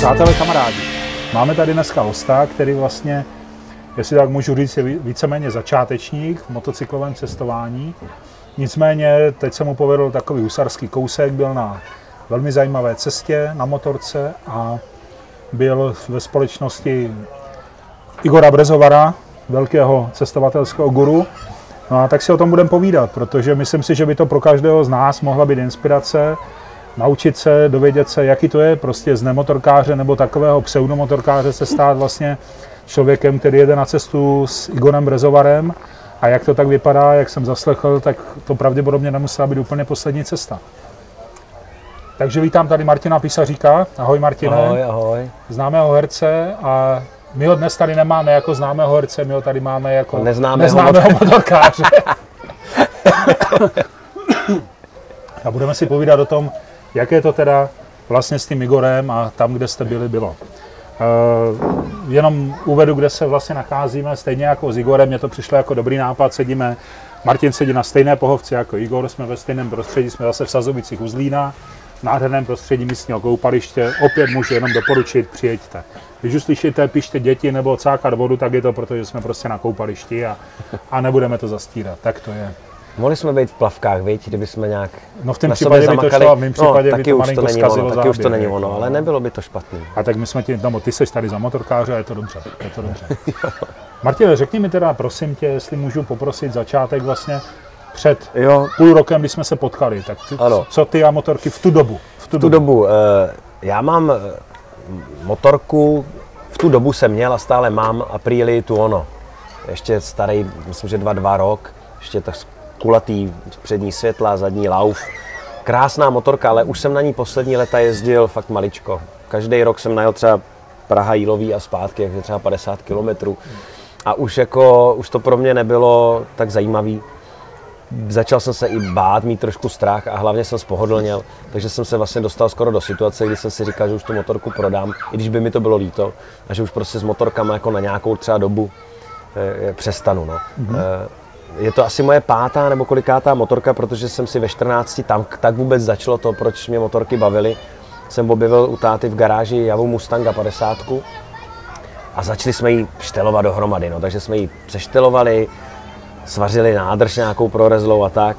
Přátelé, kamarádi, máme tady dneska hosta, který vlastně, jestli tak můžu říct, je víceméně začátečník v motocyklovém cestování. Nicméně teď se mu povedl takový husarský kousek, byl na velmi zajímavé cestě na motorce a byl ve společnosti Igora Brezovara, velkého cestovatelského guru. No a tak si o tom budeme povídat, protože myslím si, že by to pro každého z nás mohla být inspirace, naučit se, dovědět se, jaký to je prostě z nemotorkáře nebo takového pseudomotorkáře se stát vlastně člověkem, který jede na cestu s Igorem Brezovarem a jak to tak vypadá, jak jsem zaslechl, tak to pravděpodobně nemusela být úplně poslední cesta. Takže vítám tady Martina Písaříka. Ahoj Martine. Ahoj, ahoj. Známého herce a my ho dnes tady nemáme jako známého herce, my ho tady máme jako Neznámého neznámého motorkáře. a budeme si povídat o tom, jak je to teda vlastně s tím Igorem a tam, kde jste byli, bylo. Uh, jenom uvedu, kde se vlastně nacházíme, stejně jako s Igorem, mně to přišlo jako dobrý nápad, sedíme, Martin sedí na stejné pohovce jako Igor, jsme ve stejném prostředí, jsme zase v Sazovicích u Zlína, v nádherném prostředí místního koupaliště, opět můžu jenom doporučit, přijeďte. Když uslyšíte, pište děti nebo cákat vodu, tak je to proto, že jsme prostě na koupališti a, a nebudeme to zastírat, tak to je. Mohli jsme být v plavkách, viď, kdyby jsme nějak No v tom případě by to šlo, v mém případě no, by taky to už to malinko není zkazilo ono, taky už to záběr, není jako, ono, ale no. nebylo by to špatný. A tak my jsme ti, no, ty jsi tady za motorkáře a je to dobře, je to dobře. Martine, řekni mi teda, prosím tě, jestli můžu poprosit začátek vlastně před Jo, půl rokem, když jsme se potkali, tak ty, Ano. co ty a motorky v tu dobu? V tu, v tu dobu, eh, já mám eh, motorku, v tu dobu jsem měl a stále mám Aprilia Tuono. Ještě starý, myslím, že 2-2 rok, ještě tak kulatý přední světla, zadní lauf. Krásná motorka, ale už jsem na ní poslední leta jezdil fakt maličko. Každý rok jsem najel třeba Praha Jílový a zpátky, takže třeba 50 kilometrů. A už jako, už to pro mě nebylo tak zajímavý začal jsem se i bát, mít trošku strach a hlavně jsem spohodlněl, takže jsem se vlastně dostal skoro do situace, kdy jsem si říkal, že už tu motorku prodám, i když by mi to bylo líto, a že už prostě s motorkama jako na nějakou třeba dobu eh, přestanu. No. Mm-hmm. Je to asi moje pátá nebo kolikátá motorka, protože jsem si ve 14 tam tak vůbec začalo to, proč mě motorky bavily. Jsem objevil u táty v garáži Javu Mustanga 50 a začali jsme ji štelovat dohromady. No. Takže jsme ji přeštelovali, svařili nádrž nějakou prorezlou a tak.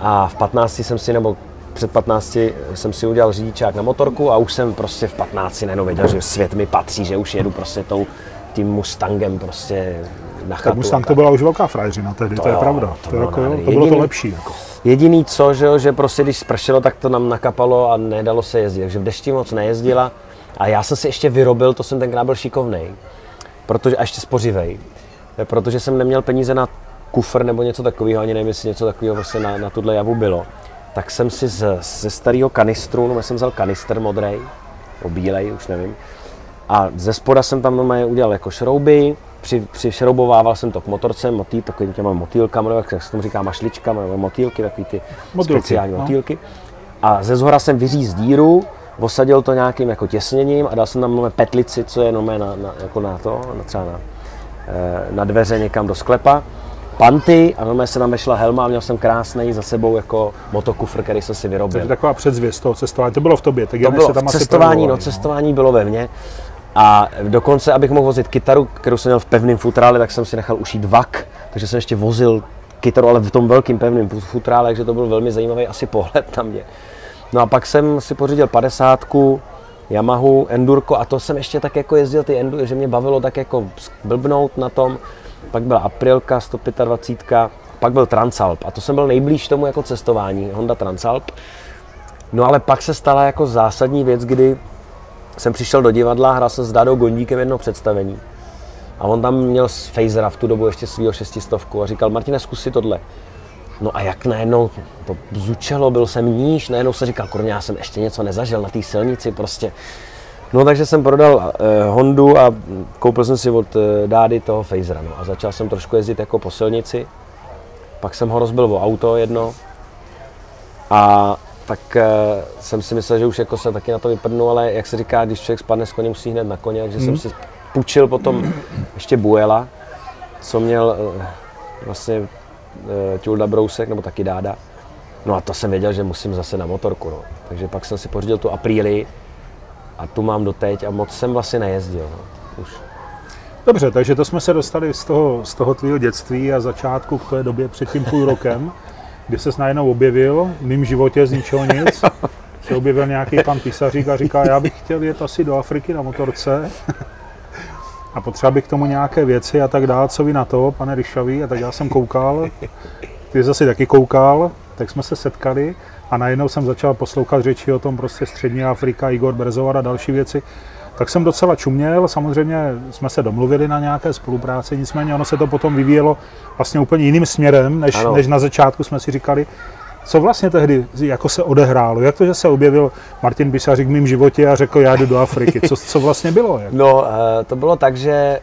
A v 15 jsem si, nebo před 15 jsem si udělal řidičák na motorku a už jsem prostě v 15 najednou věděl, že svět mi patří, že už jedu prostě tou, tím Mustangem prostě na chatu. Tak Mustang to byla už velká frajeřina tehdy, to, To je jo, pravda. to To, bylo jako, to bylo to lepší. Jako. Jediný co, že, jo, že prostě když spršelo, tak to nám nakapalo a nedalo se jezdit. Takže v dešti moc nejezdila. A já jsem si ještě vyrobil, to jsem tenkrát byl šikovnej, protože, a ještě spořivej, protože jsem neměl peníze na kufr nebo něco takového, ani nevím, jestli něco takového vlastně na, na tuhle javu bylo. Tak jsem si z, ze starého kanistru, no já jsem vzal kanister modrej, nebo bílej, už nevím, a ze spoda jsem tam normálně udělal jako šrouby, při, přišroubovával jsem to k motorce, motýl, takovým těma motýlkama, nebo jak se tomu říká, mašličkama, nebo motýlky, takový ty Motýlky, speciální no. motýlky. A ze zhora jsem vyříz díru, osadil to nějakým jako těsněním a dal jsem tam normálně petlici, co je normálně na, na, jako na to, na, třeba na, eh, na dveře někam do sklepa. Panty a normálně se tam vešla helma a měl jsem krásný za sebou jako motokufr, který jsem si vyrobil. Takže taková předzvěst toho cestování, to bylo v tobě, tak To bylo se tam asi cestování, no, projevovali, cestování bylo ve mně. A dokonce, abych mohl vozit kytaru, kterou jsem měl v pevném futrále, tak jsem si nechal ušít vak, takže jsem ještě vozil kytaru, ale v tom velkým pevném fut- futrále, takže to byl velmi zajímavý asi pohled na mě. No a pak jsem si pořídil 50, Yamahu, Endurko a to jsem ještě tak jako jezdil ty Enduro, že mě bavilo tak jako blbnout na tom. Pak byla Aprilka 125, pak byl Transalp a to jsem byl nejblíž tomu jako cestování, Honda Transalp. No ale pak se stala jako zásadní věc, kdy jsem přišel do divadla, hrál jsem s Dádou Gondíkem jedno představení. A on tam měl z Phasera v tu dobu ještě svýho šestistovku a říkal, Martine, zkus si tohle. No a jak najednou to zučelo, byl jsem níž, najednou jsem říkal, kurně, já jsem ještě něco nezažil na té silnici prostě. No takže jsem prodal eh, Hondu a koupil jsem si od eh, Dády toho Phasera. No, a začal jsem trošku jezdit jako po silnici. Pak jsem ho rozbil o auto jedno. A tak eh, jsem si myslel, že už jako se taky na to vyprdnu, ale jak se říká, když člověk spadne z koně, musí hned na koně, takže jsem si půjčil potom ještě Buela, co měl eh, vlastně eh, Tulda Brousek, nebo taky Dáda. No a to jsem věděl, že musím zase na motorku, no. Takže pak jsem si pořídil tu Apríli A tu mám doteď a moc jsem vlastně nejezdil. No. Už. Dobře, takže to jsme se dostali z toho, z toho tvého dětství a začátku k té době před tím půl rokem, kdy se najednou objevil v mém životě z ničeho nic. Se objevil nějaký pan písařík a říká, já bych chtěl jet asi do Afriky na motorce a potřeba bych k tomu nějaké věci a tak dále, co vy na to, pane Ryšavý, a tak já jsem koukal, ty zase taky koukal, tak jsme se setkali a najednou jsem začal poslouchat řeči o tom prostě střední Afrika, Igor Berzovar a další věci. Tak jsem docela čuměl, samozřejmě jsme se domluvili na nějaké spolupráci, nicméně ono se to potom vyvíjelo vlastně úplně jiným směrem, než, než na začátku jsme si říkali. Co vlastně tehdy jako se odehrálo? Jak to, že se objevil Martin Bisařík v mém životě a řekl, já jdu do Afriky? Co, co vlastně bylo? Jak? No, eh, to bylo tak, že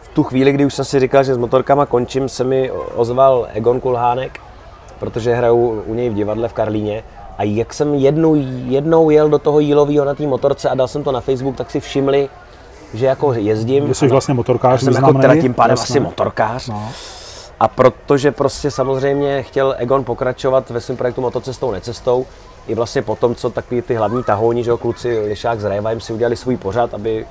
v tu chvíli, kdy už jsem si říkal, že s motorkama končím, se mi ozval Egon Kulhánek, protože hraju u něj v divadle v Karlíně. A jak jsem jednou, jednou jel do toho jílového na té motorce a dal jsem to na Facebook, tak si všimli, že jako jezdím. Jsi vlastně motorkář, jsem jako teda tím pádem asi motorkář. No. A protože prostě samozřejmě chtěl Egon pokračovat ve svém projektu Motocestou, necestou, i vlastně potom, co takový ty hlavní tahouni, že jo, kluci Lišák s Rejvajem si udělali svůj pořad, aby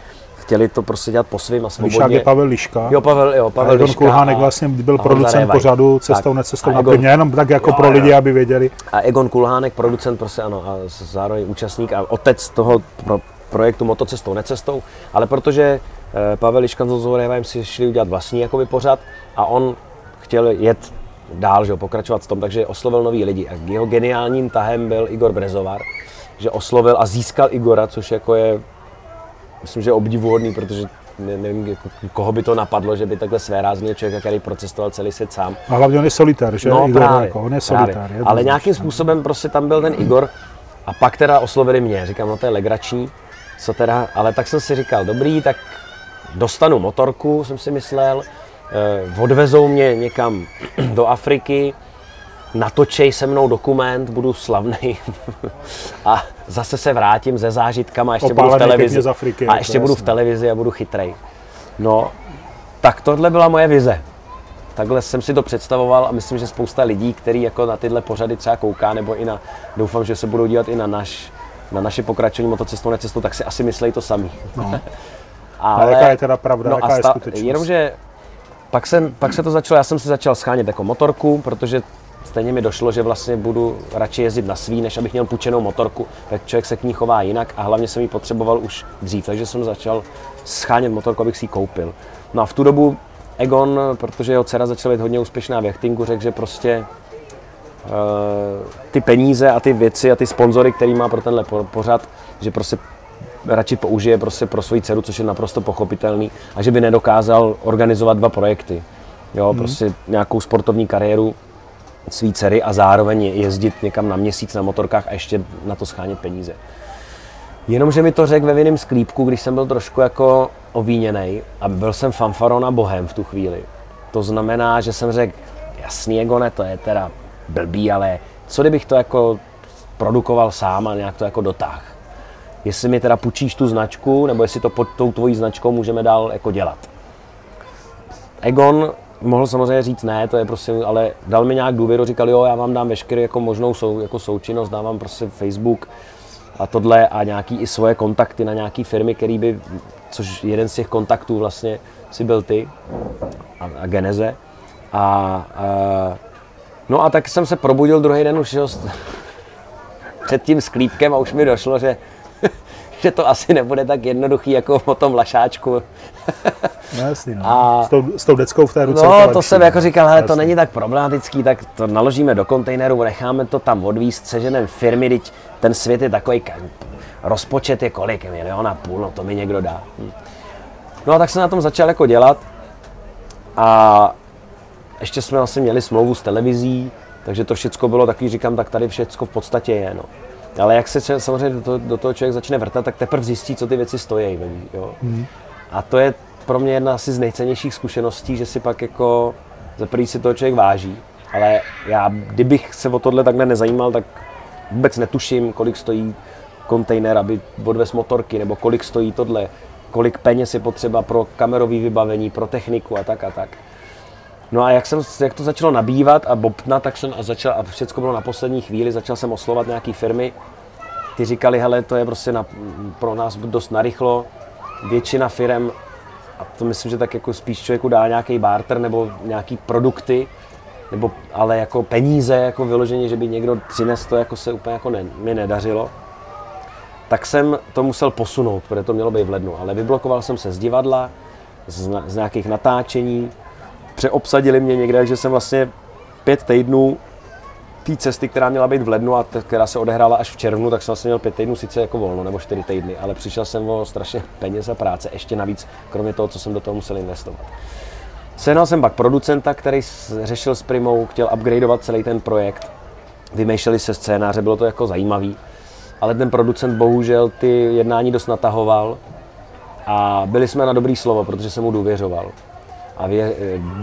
chtěli to prostě dělat po svým a svobodně. Lišák je Pavel Liška. Jo, Pavel, jo, Pavel a Egon Liška Kulhánek vlastně byl producent pořadu Cestou, tak, necestou na Egon, jenom tak jako jo, pro lidi, aby věděli. A Egon Kulhánek, producent prostě ano, a zároveň účastník a otec toho pro, projektu Motocestou, necestou, ale protože eh, Pavel Liška s Zozorevem si šli udělat vlastní jakoby pořad a on chtěl jet dál, že jo, pokračovat v tom, takže oslovil nový lidi. A jeho geniálním tahem byl Igor Brezovar, že oslovil a získal Igora, což jako je, myslím, že obdivuhodný, protože ne, nevím, jako, koho by to napadlo, že by takhle své rázný člověk, který procestoval celý svět sám. A hlavně on je solitár, že? No Igor, právě, jako, on je solitár. Právě. Ale nějakým způsobem prostě tam byl ten Igor a pak teda oslovili mě. Říkám, no to je legrační, co teda, ale tak jsem si říkal, dobrý, tak dostanu motorku, jsem si myslel, Eh, odvezou mě někam do Afriky, natočej se mnou dokument, budu slavný a zase se vrátím ze zážitkama a ještě Opálený budu v televizi. Z Afriky, a ještě budu jasný. v televizi a budu chytrej. No, tak tohle byla moje vize. Takhle jsem si to představoval a myslím, že spousta lidí, kteří jako na tyhle pořady třeba kouká, nebo i na, doufám, že se budou dívat i na, naš, na naše pokračování motocestou, necestou, tak si asi myslí to sami. No. Ale, a jaká je teda pravda, no jaká sta- je skutečnost? Jenomže pak, jsem, pak se to začalo, já jsem si začal schánět jako motorku, protože stejně mi došlo, že vlastně budu radši jezdit na svý, než abych měl půjčenou motorku, tak člověk se k ní chová jinak a hlavně jsem ji potřeboval už dřív, takže jsem začal schánět motorku, abych si ji koupil. No a v tu dobu Egon, protože jeho dcera začala být hodně úspěšná v jachtingu, řekl, že prostě uh, ty peníze a ty věci a ty sponzory, který má pro tenhle pořad, že prostě radši použije prostě pro svoji dceru, což je naprosto pochopitelný, a že by nedokázal organizovat dva projekty. Jo, hmm. prostě nějakou sportovní kariéru svý dcery a zároveň jezdit někam na měsíc na motorkách a ještě na to schánět peníze. Jenomže mi to řekl ve vinném sklípku, když jsem byl trošku jako ovíněný a byl jsem fanfaron a bohem v tu chvíli. To znamená, že jsem řekl, jasný Egone, to je teda blbý, ale co kdybych to jako produkoval sám a nějak to jako dotáh jestli mi teda půjčíš tu značku, nebo jestli to pod tou tvojí značkou můžeme dál jako dělat. Egon mohl samozřejmě říct ne, to je prostě, ale dal mi nějak důvěru, říkal, jo, já vám dám veškerý jako možnou sou, jako součinnost, dám vám prostě Facebook a tohle a nějaký i svoje kontakty na nějaký firmy, který by, což jeden z těch kontaktů vlastně si byl ty a, a Geneze. A, a, no a tak jsem se probudil druhý den už před tím sklípkem a už mi došlo, že že to asi nebude tak jednoduchý jako o tom lašáčku. no jasný, no. A, s, tou, s tou deckou v té ruce. No, to, to jsem jako říkal, hele, to není tak problematický, tak to naložíme do kontejneru, necháme to tam odvíst, seženem firmy, teď ten svět je takový, rozpočet je kolik, milion a půl, no to mi někdo dá. No a tak jsem na tom začal jako dělat a ještě jsme vlastně měli smlouvu s televizí, takže to všechno bylo takový, říkám, tak tady všechno v podstatě je. No. Ale jak se samozřejmě do toho, do toho člověk začne vrtat, tak teprve zjistí, co ty věci stojí. Jo? Mm. A to je pro mě jedna asi z nejcennějších zkušeností, že si pak jako za si toho člověk váží. Ale já, kdybych se o tohle takhle nezajímal, tak vůbec netuším, kolik stojí kontejner, aby odvez motorky, nebo kolik stojí tohle, kolik peněz je potřeba pro kamerové vybavení, pro techniku a tak a tak. No a jak, jsem, jak to začalo nabývat a bobtnat, tak jsem a začal, a všechno bylo na poslední chvíli, začal jsem oslovat nějaké firmy ty říkali, hele, to je prostě na, pro nás dost narychlo. Většina firm, a to myslím, že tak jako spíš člověku dá nějaký barter nebo nějaký produkty, nebo ale jako peníze, jako vyloženě, že by někdo přinesl to, jako se úplně jako ne, mi nedařilo. Tak jsem to musel posunout, protože to mělo být v lednu, ale vyblokoval jsem se z divadla, z, z nějakých natáčení, přeobsadili mě někde, že jsem vlastně pět týdnů té cesty, která měla být v lednu a která se odehrála až v červnu, tak jsem vlastně měl pět týdnů sice jako volno, nebo čtyři týdny, ale přišel jsem o strašně peněz a práce, ještě navíc, kromě toho, co jsem do toho musel investovat. Sehnal jsem pak producenta, který řešil s Primou, chtěl upgradeovat celý ten projekt. Vymýšleli se scénáře, bylo to jako zajímavý, ale ten producent bohužel ty jednání dost natahoval a byli jsme na dobrý slovo, protože jsem mu důvěřoval. A vě,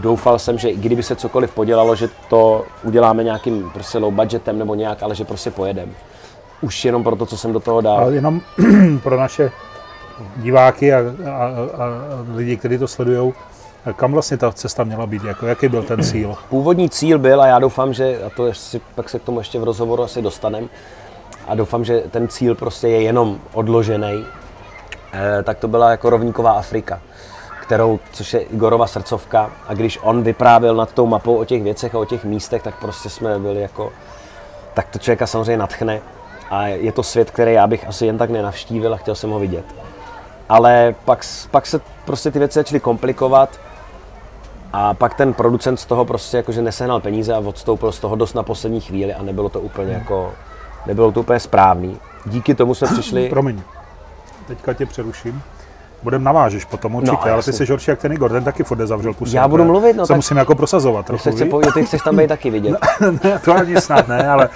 doufal jsem, že i kdyby se cokoliv podělalo, že to uděláme nějakým prostě low budgetem nebo nějak, ale že prostě pojedem. Už jenom pro to, co jsem do toho dal. Ale jenom pro naše diváky a, a, a, lidi, kteří to sledují, kam vlastně ta cesta měla být, jako, jaký byl ten cíl? Původní cíl byl, a já doufám, že, a to si, pak se k tomu ještě v rozhovoru asi dostanem, a doufám, že ten cíl prostě je jenom odložený, eh, tak to byla jako rovníková Afrika, kterou, což je Igorova srdcovka. A když on vyprávěl nad tou mapou o těch věcech a o těch místech, tak prostě jsme byli jako, tak to člověka samozřejmě natchne. A je to svět, který já bych asi jen tak nenavštívil a chtěl jsem ho vidět. Ale pak, pak se prostě ty věci začaly komplikovat a pak ten producent z toho prostě jakože nesehnal peníze a odstoupil z toho dost na poslední chvíli a nebylo to úplně jako, nebylo to úplně správný. Díky tomu jsme přišli, Promiň, teďka tě přeruším. Budem navážeš potom určitě, No, ale ty jsi horší jak ten Igor, ten taky furt zavřel pusu. Já budu mluvit, no Se tak- musím jako prosazovat trochu, se chce povědět, ty chceš tam být taky vidět. ne, to ani snad ne, ale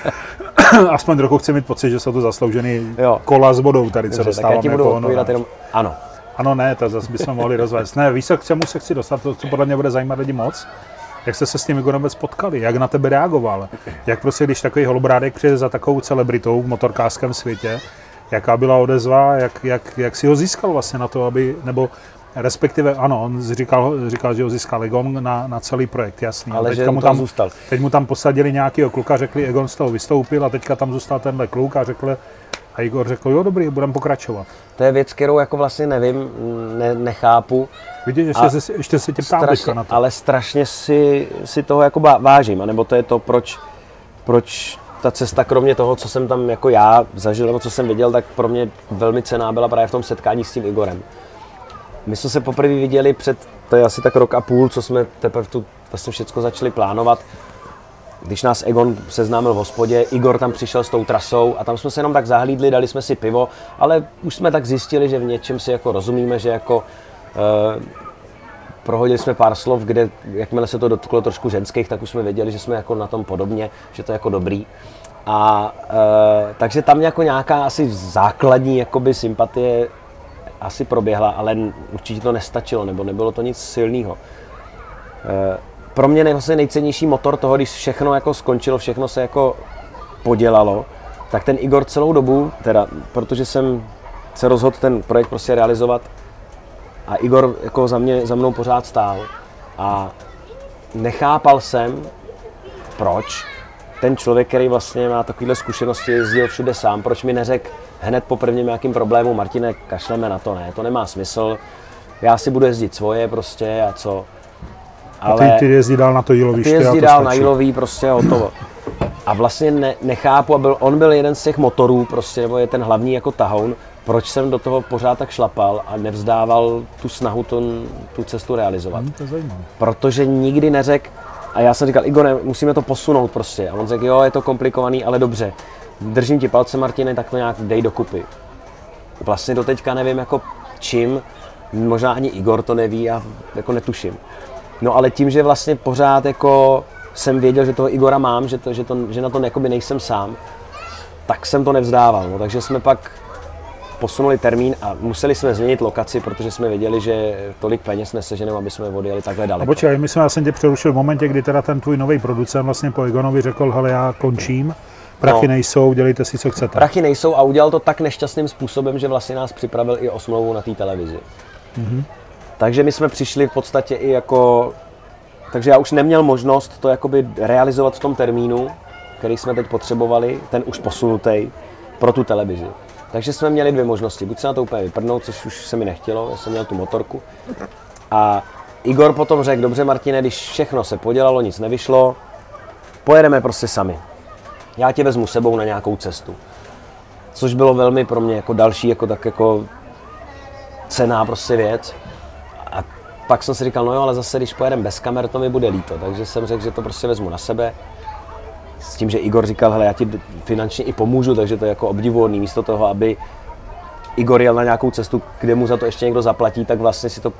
aspoň trochu chci mít pocit, že jsou to zasloužený Jo. kola s vodou tady, co Dobře, tak já ti budu jako odpovídat jenom, ano. Ano, ne, to zase bychom mohli rozvést. Ne, víš, k čemu se chci dostat, to, co podle mě bude zajímat lidi moc. Jak jste se s tím Igorem vůbec potkali, jak na tebe reagoval, jak prostě, když takový holobrádek přijde za takovou celebritou v motorkářském světě, jaká byla odezva, jak, jak, jak si ho získal vlastně na to, aby, nebo respektive, ano, on říkal, říkal že ho získal Egon na, na celý projekt, jasný. Ale A že teďka mu tam tam, zůstal. teď mu tam posadili nějakého kluka, řekli, Egon z toho vystoupil a teďka tam zůstal tenhle kluk a řekl, a Igor řekl, jo dobrý, budeme pokračovat. To je věc, kterou jako vlastně nevím, ne, nechápu. Vidíš, ještě, se, ještě se tě ptám teďka strašně, na to. ale strašně si, si toho jako vážím, anebo to je to, proč, proč ta cesta, kromě toho, co jsem tam jako já zažil, nebo co jsem viděl, tak pro mě velmi cená byla právě v tom setkání s tím Igorem. My jsme se poprvé viděli před, to je asi tak rok a půl, co jsme teprve tu vlastně všechno začali plánovat. Když nás Egon seznámil v hospodě, Igor tam přišel s tou trasou a tam jsme se jenom tak zahlídli, dali jsme si pivo, ale už jsme tak zjistili, že v něčem si jako rozumíme, že jako eh, prohodili jsme pár slov, kde jakmile se to dotklo trošku ženských, tak už jsme věděli, že jsme jako na tom podobně, že to je jako dobrý. A e, takže tam jako nějaká asi základní jakoby sympatie asi proběhla, ale určitě to nestačilo, nebo nebylo to nic silného. E, pro mě nej- vlastně nejcennější motor toho, když všechno jako skončilo, všechno se jako podělalo, tak ten Igor celou dobu, teda protože jsem se rozhodl ten projekt prostě realizovat, a Igor jako za, mě, za mnou pořád stál a nechápal jsem, proč ten člověk, který vlastně má takovéhle zkušenosti, jezdil všude sám, proč mi neřekl hned po prvním nějakým problému, Martine, kašleme na to, ne, to nemá smysl, já si budu jezdit svoje prostě a co. A ty, ty jezdí dál na to ty jíloviště a jezdí to dál na stačí. jílový, prostě hotovo. A vlastně ne, nechápu, a byl, on byl jeden z těch motorů, prostě, nebo je ten hlavní jako tahoun, proč jsem do toho pořád tak šlapal a nevzdával tu snahu tu, tu cestu realizovat. Hm, to je zajímavé. Protože nikdy neřekl, a já jsem říkal, Igore, musíme to posunout prostě. A on řekl, jo, je to komplikovaný, ale dobře. Držím ti palce, Martine, tak to nějak dej dokupy. Vlastně do teďka nevím, jako čím, možná ani Igor to neví a jako netuším. No ale tím, že vlastně pořád jako jsem věděl, že toho Igora mám, že, to, že, to, že na to nejsem sám, tak jsem to nevzdával. No, takže jsme pak posunuli termín a museli jsme změnit lokaci, protože jsme věděli, že tolik peněz neseženeme, aby jsme odjeli takhle A daleko. počkej, my jsme, já jsem tě přerušil v momentě, kdy teda ten tvůj nový producent vlastně po Egonovi řekl, hele, já končím, prachy No. nejsou, dělejte si, co chcete. Prachy nejsou a udělal to tak nešťastným způsobem, že vlastně nás připravil i o smlouvu na té televizi. Takže my jsme přišli v podstatě i jako... Takže já už neměl možnost to jakoby realizovat v tom termínu, který jsme teď potřebovali, ten už posunutý. pro tu televizi. Takže jsme měli dvě možnosti. Buď se na to úplně vyprdnout, což už se mi nechtělo, já jsem měl tu motorku. A Igor potom řekl, dobře Martine, když všechno se podělalo, nic nevyšlo, pojedeme prostě sami. Já tě vezmu sebou na nějakou cestu. Což bylo velmi pro mě jako další, jako tak jako cená prostě věc. A pak jsem si říkal, no jo, ale zase když pojedeme bez kamer, to mi bude líto. Takže jsem řekl, že to prostě vezmu na sebe. S tím, že Igor říkal, hele, já ti finančně i pomůžu, takže to je jako obdivuhodný. Místo toho, aby Igor jel na nějakou cestu, kde mu za to ještě někdo zaplatí, tak vlastně si to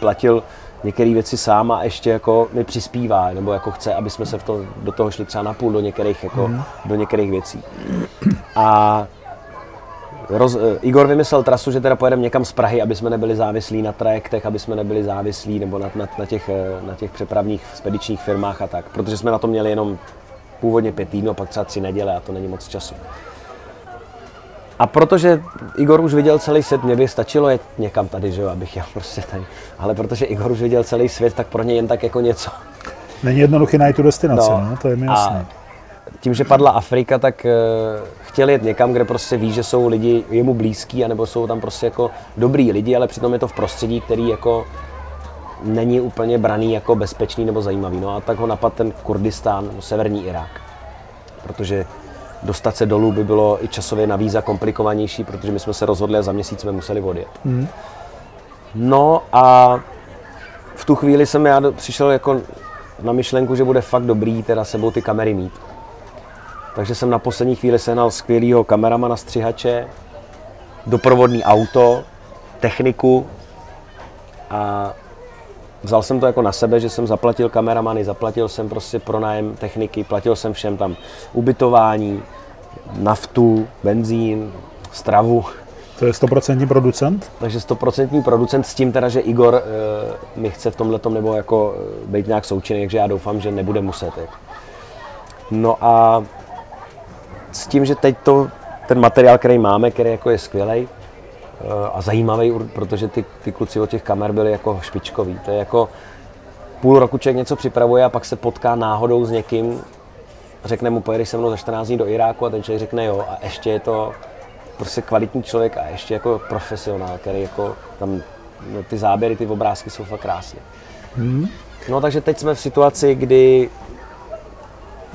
platil některé věci sám a ještě jako mi přispívá, nebo jako chce, aby jsme se v to, do toho šli třeba na půl do některých, jako, mm. do některých věcí. A roz, Igor vymyslel trasu, že teda pojedeme někam z Prahy, aby jsme nebyli závislí na trajektech, aby jsme nebyli závislí nebo na, na, na, těch, na těch přepravních spedičních firmách a tak, protože jsme na to měli jenom původně pět týdnů a pak třeba tři neděle a to není moc času. A protože Igor už viděl celý svět, mě by stačilo jet někam tady, že jo, abych jel prostě tady. Ale protože Igor už viděl celý svět, tak pro ně jen tak jako něco. Není jednoduchý najít tu destinaci, no, no to je mi jasné. Tím, že padla Afrika, tak uh, chtěl jet někam, kde prostě ví, že jsou lidi jemu blízký, anebo jsou tam prostě jako dobrý lidi, ale přitom je to v prostředí, který jako není úplně braný jako bezpečný nebo zajímavý. No a tak ho napadl ten Kurdistán, severní Irák. Protože dostat se dolů by bylo i časově na víza komplikovanější, protože my jsme se rozhodli a za měsíc jsme museli odjet. Mm. No a v tu chvíli jsem já přišel jako na myšlenku, že bude fakt dobrý teda sebou ty kamery mít. Takže jsem na poslední chvíli sehnal skvělého kameramana, střihače, doprovodný auto, techniku a vzal jsem to jako na sebe, že jsem zaplatil kameramany, zaplatil jsem prostě pronájem techniky, platil jsem všem tam ubytování, naftu, benzín, stravu. To je stoprocentní producent? Takže stoprocentní producent s tím teda, že Igor e, mi chce v tomhle nebo jako e, být nějak součinný, takže já doufám, že nebude muset. Jak. No a s tím, že teď to, ten materiál, který máme, který jako je skvělý, Eh, a zajímavý, protože ty, ty kluci od těch kamer byli jako špičkoví. To je jako půl roku člověk něco připravuje a pak se potká náhodou s někým, řekne mu, pojedeš se mnou za 14 dní do Iráku a ten člověk řekne jo a ještě je to prostě kvalitní člověk a ještě jako profesionál, který jako tam ty záběry, ty obrázky jsou fakt krásné. Hmm. No takže teď jsme v situaci, kdy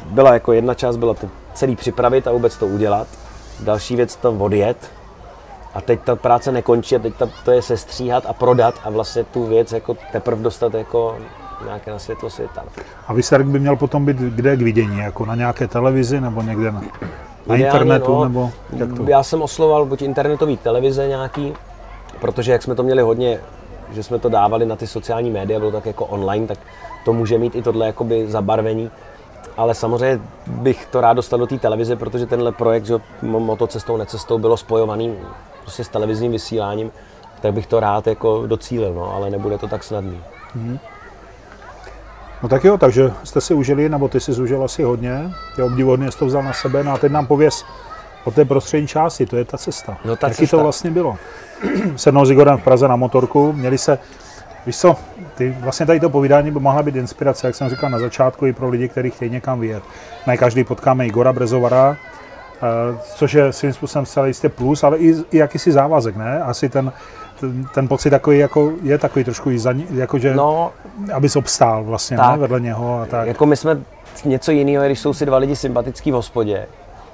byla jako jedna část, byla to celý připravit a vůbec to udělat. Další věc to odjet, a teď ta práce nekončí a teď ta, to je sestříhat a prodat a vlastně tu věc jako teprve dostat jako nějaké na světlo světa. A Vysark by měl potom být kde k vidění, jako na nějaké televizi nebo někde na, na internetu, no, nebo jak to? Já jsem osloval buď internetový televize nějaký, protože jak jsme to měli hodně, že jsme to dávali na ty sociální média, bylo tak jako online, tak to může mít i tohle jakoby zabarvení. Ale samozřejmě bych to rád dostal do té televize, protože tenhle projekt, že motocestou, necestou, bylo spojovaný prostě s televizním vysíláním, tak bych to rád jako docílil, no, ale nebude to tak snadný. Hmm. No tak jo, takže jste si užili, nebo ty jsi užil asi hodně, je obdivodně, jsi to vzal na sebe, no a teď nám pověz o té prostřední části, to je ta cesta. No ta Jaký cesta. to vlastně bylo? Sednou s Igorem v Praze na motorku, měli se, víš co, ty, vlastně tady to povídání by mohla být inspirace, jak jsem říkal na začátku, i pro lidi, kteří chtějí někam vyjet. Ne každý potkáme Igora Brezovara, což je svým způsobem zcela jistě plus, ale i, i jakýsi závazek, ne? Asi ten, ten, ten pocit takový jako, je takový trošku i za, jako, že no, abys obstál vlastně tak, ne? vedle něho a tak. Jako my jsme něco jiného, když jsou si dva lidi sympatický v hospodě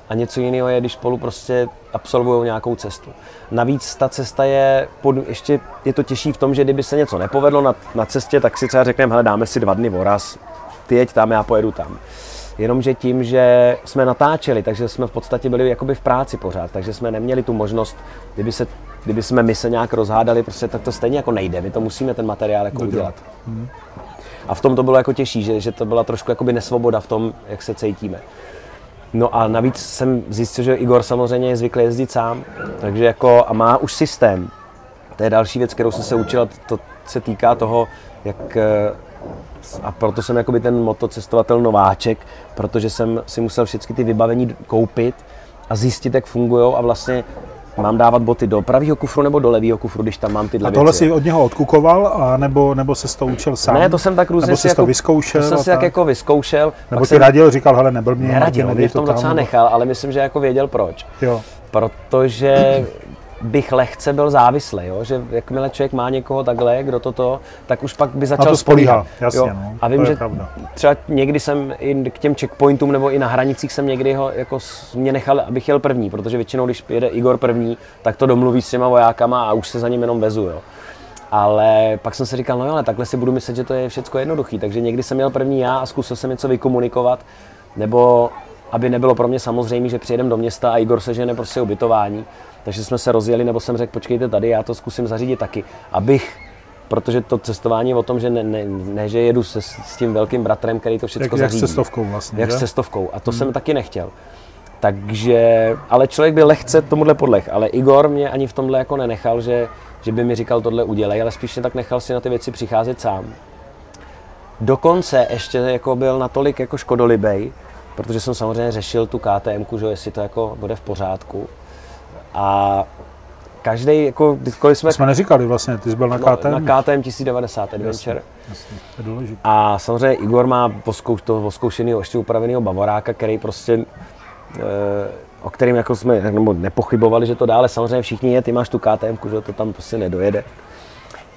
a něco jiného je, když spolu prostě absolvují nějakou cestu. Navíc ta cesta je, pod, ještě je to těžší v tom, že kdyby se něco nepovedlo na, na cestě, tak si třeba řekneme, hele, dáme si dva dny voraz, ty jeď tam, já pojedu tam. Jenomže tím, že jsme natáčeli, takže jsme v podstatě byli jakoby v práci pořád, takže jsme neměli tu možnost, kdyby, se, kdyby jsme my se nějak rozhádali, prostě tak to stejně jako nejde, my to musíme ten materiál jako udělat. Hmm. A v tom to bylo jako těžší, že, že to byla trošku jakoby nesvoboda v tom, jak se cítíme. No a navíc jsem zjistil, že Igor samozřejmě je zvyklý jezdit sám, takže jako a má už systém. To je další věc, kterou jsem se učil, to se týká toho, jak a proto jsem jakoby ten motocestovatel nováček, protože jsem si musel všechny ty vybavení koupit a zjistit, jak fungují a vlastně mám dávat boty do pravého kufru nebo do levého kufru, když tam mám tyhle A tohle věci. si od něho odkukoval, a nebo, nebo se to učil sám? Ne, to jsem tak různě Nebo si jako, to vyzkoušel? To jsem si tak jako vyzkoušel. Nebo ti jsem radil, říkal, hele, nebyl mě, neradil, mě v tom to docela tam. nechal, ale myslím, že jako věděl proč. Jo, Protože bych lehce byl závislý, jo? že jakmile člověk má někoho takhle, kdo toto, tak už pak by začal to spolíhá, spolíhat. jasně, jo? no, A vím, že pravda. třeba někdy jsem i k těm checkpointům nebo i na hranicích jsem někdy ho jako mě nechal, abych jel první, protože většinou, když jede Igor první, tak to domluví s těma vojákama a už se za ním jenom vezu. Jo? Ale pak jsem si říkal, no jo, ale takhle si budu myslet, že to je všechno jednoduchý. Takže někdy jsem měl první já a zkusil jsem něco vykomunikovat, nebo aby nebylo pro mě samozřejmé, že přijedem do města a Igor se žene prostě ubytování. Takže jsme se rozjeli, nebo jsem řekl, počkejte tady, já to zkusím zařídit taky, abych protože to cestování je o tom, že ne, ne, ne že jedu se, s tím velkým bratrem, který to všechno jak, jak s zařídí. cestovkou vlastně, Jak že? s cestovkou. A to jsem taky nechtěl. Takže, ale člověk by lehce tomuhle podleh. Ale Igor mě ani v tomhle jako nenechal, že, že by mi říkal tohle udělej, ale spíš mě tak nechal si na ty věci přicházet sám. Dokonce ještě jako byl natolik jako škodolibej, protože jsem samozřejmě řešil tu KTM, že jestli to jako bude v pořádku. A každý, jako, kdykoliv jsme jsme neříkali vlastně, ty jsi byl na KTM. no, na KTM 1090 Adventure, Jasně, to je důležité. a samozřejmě Igor má poskouš, toho oskoušeného, ještě upraveného bavoráka, který prostě, e, o kterým jako jsme nebo nepochybovali, že to dále samozřejmě všichni je, ty máš tu KTM, že to tam prostě nedojede.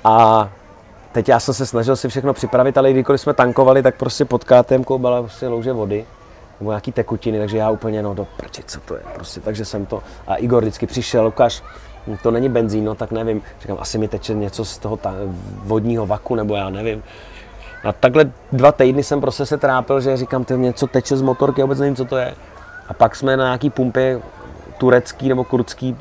A teď já jsem se snažil si všechno připravit, ale kdykoliv jsme tankovali, tak prostě pod KTM byla prostě louže vody nebo nějaký tekutiny, takže já úplně, no do prči, co to je, prostě, takže jsem to, a Igor vždycky přišel, Lukáš, to není benzín, no tak nevím, říkám, asi mi teče něco z toho ta, vodního vaku, nebo já nevím. A takhle dva týdny jsem prostě se trápil, že říkám, ty něco teče z motorky, vůbec nevím, co to je. A pak jsme na nějaký pumpě turecký nebo kurdský,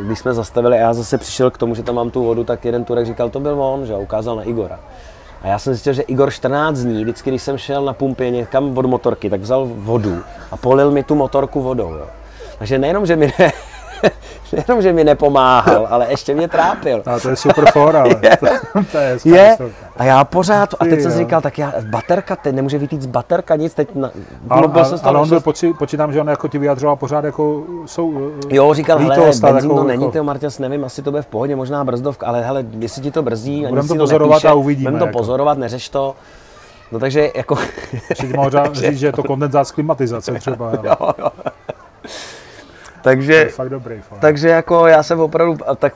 když jsme zastavili a já zase přišel k tomu, že tam mám tu vodu, tak jeden Turek říkal, to byl on, že ukázal na Igora. A já jsem zjistil, že Igor 14 dní, vždycky, když jsem šel na pumpě někam od motorky, tak vzal vodu a polil mi tu motorku vodou. Jo. Takže nejenom, že mi ne, nejenom, že mi nepomáhal, ale ještě mě trápil. A to je super for, ale Je. to, to je Je, a já pořád, a teď jsem si jo. říkal, tak já, baterka, teď nemůže vytít z baterka nic, teď na, Ale, byl ale, jsem ale on byl, poči, počítám, že on jako ti vyjadřoval pořád jako jsou Jo, říkal, hele, benzín a to takovou není, jako- ty Marťas, nevím, asi to bude v pohodě, možná brzdovka, ale hele, jestli ti to brzdí, ani Budem si to to pozorovat nepíše, a uvidíme, Budeme to jako. pozorovat, neřeš to. No takže jako, ti mohl říct, že je to kondenzát z klimatizace třeba. ale to takže, je fakt dobrý. Fakt. takže jako já jsem opravdu, a tak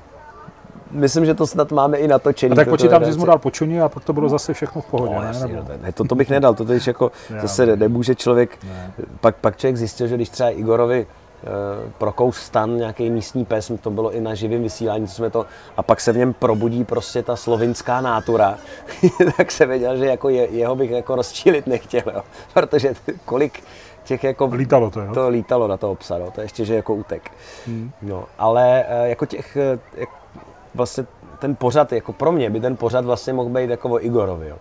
myslím, že to snad máme i natočený. a tak počítám, že jsi mu dal počuní a pak to bylo zase všechno v pohodě. No, ne? Nebo- no, ne, to, to bych nedal, to když jako zase ne- nemůže člověk, Ne. pak, pak člověk zjistil, že když třeba Igorovi e, prokous stan nějaký místní pes, to bylo i na živém vysílání, co jsme to, a pak se v něm probudí prostě ta slovinská nátura, tak se věděl, že jako je, jeho bych jako rozčílit nechtěl, jo. protože kolik těch jako Lítalo to, jo? to lítalo na toho psa, no. to ještě, že jako utek. No, ale e, jako těch, e, jak, vlastně ten pořad, jako pro mě by ten pořad vlastně mohl být jako o Igorovi, jo.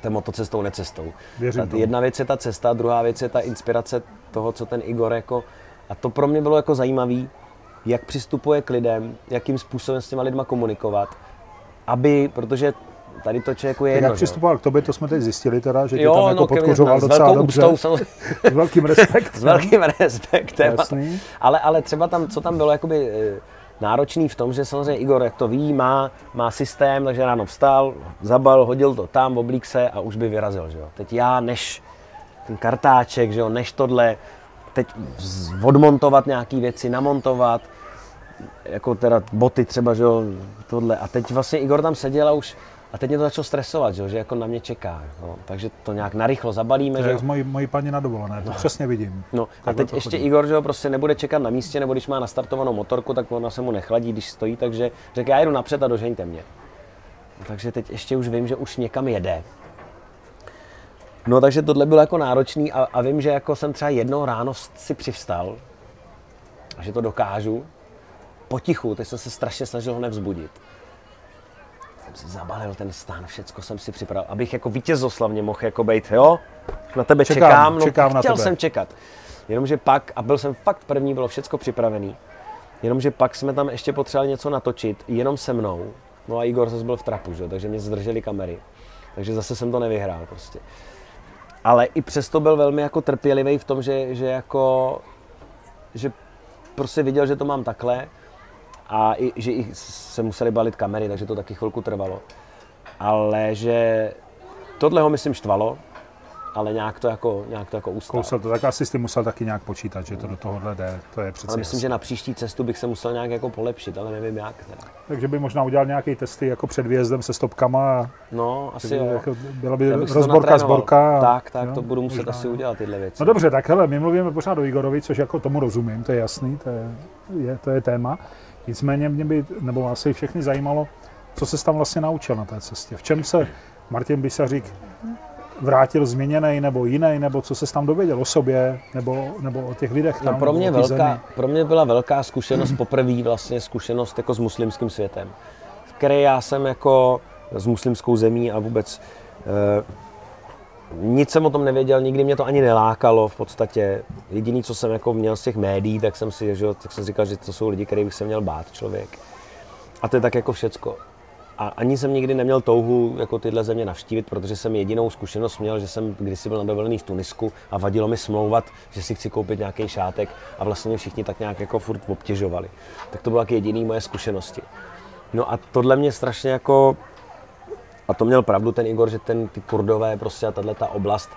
Ten motocestou, necestou. Věřím Ta, jedna věc je ta cesta, druhá věc je ta inspirace toho, co ten Igor jako, a to pro mě bylo jako zajímavý, jak přistupuje k lidem, jakým způsobem s těma lidma komunikovat, aby, protože tady to člověku je jedno, jak přistupoval k tobě, to jsme teď zjistili teda, že tě Jo, tam jako no, ke mně podkořoval docela velkou dobře. úctou, samozřejmě. S velkým respektem. S velkým respektem. Jasný. Ale, ale třeba tam, co tam bylo jakoby eh, náročný v tom, že samozřejmě Igor, jak to ví, má, má systém, takže ráno vstal, zabal, hodil to tam, oblík se a už by vyrazil. Že jo. Teď já, než ten kartáček, že jo, než tohle, teď odmontovat nějaké věci, namontovat, jako teda boty třeba, že jo, tohle. A teď vlastně Igor tam seděl a už, a teď mě to začalo stresovat, že, že jako na mě čeká. No. Takže to nějak narychlo zabalíme. To že je jo. jak mojí, mojí paní na dovolené, to přesně vidím. No a teď ještě chodí. Igor, že prostě nebude čekat na místě, nebo když má nastartovanou motorku, tak ona se mu nechladí, když stojí, takže řekl, já jedu napřed a dožeňte mě. No, takže teď ještě už vím, že už někam jede. No takže tohle bylo jako náročný a, a vím, že jako jsem třeba jednou ráno si přivstal, a že to dokážu, potichu, teď jsem se strašně snažil ho nevzbudit. Jsem si zabalil ten stan, všecko jsem si připravil, abych jako vítězoslavně mohl jako být, jo, na tebe Čekám, čekám, no, čekám na chtěl tebe. jsem čekat. Jenomže pak, a byl jsem fakt první, bylo všecko připravený, jenomže pak jsme tam ještě potřebovali něco natočit, jenom se mnou. No a Igor zase byl v trapu, že? jo, takže mě zdrželi kamery. Takže zase jsem to nevyhrál prostě. Ale i přesto byl velmi jako trpělivý v tom, že, že jako, že prostě viděl, že to mám takhle a i, že i se museli balit kamery, takže to taky chvilku trvalo. Ale že tohle ho myslím štvalo, ale nějak to jako, nějak to jako ustál. Kousel to, tak asi jsi musel taky nějak počítat, že to do tohohle jde, to je přece Ale myslím, jasný. že na příští cestu bych se musel nějak jako polepšit, ale nevím jak. Teda. Takže by možná udělal nějaké testy jako před výjezdem se stopkama a No, asi by, jo. jako, byla by rozborka, sborka. a- Tak, tak, jo, to budu muset možná, asi jo. udělat tyhle věci. No dobře, tak hele, my mluvíme pořád o Igorovi, což jako tomu rozumím, to je jasný, to je, je, to je téma. Nicméně mě by, nebo asi všechny zajímalo, co se tam vlastně naučil na té cestě. V čem se Martin Bisařík vrátil změněný nebo jiný, nebo co se tam dověděl o sobě, nebo, nebo o těch lidech tam, No, pro, mě velká, zemi. pro mě byla velká zkušenost poprvé vlastně zkušenost jako s muslimským světem, který já jsem jako s muslimskou zemí a vůbec eh, nic jsem o tom nevěděl, nikdy mě to ani nelákalo v podstatě. Jediný, co jsem jako měl z těch médií, tak jsem si, že, tak jsem říkal, že to jsou lidi, kterých bych se měl bát člověk. A to je tak jako všecko. A ani jsem nikdy neměl touhu jako tyhle země navštívit, protože jsem jedinou zkušenost měl, že jsem kdysi byl na dovolený v Tunisku a vadilo mi smlouvat, že si chci koupit nějaký šátek a vlastně mě všichni tak nějak jako furt obtěžovali. Tak to bylo jediný moje zkušenosti. No a tohle mě strašně jako, a to měl pravdu ten Igor, že ten, ty kurdové prostě a tahle ta oblast,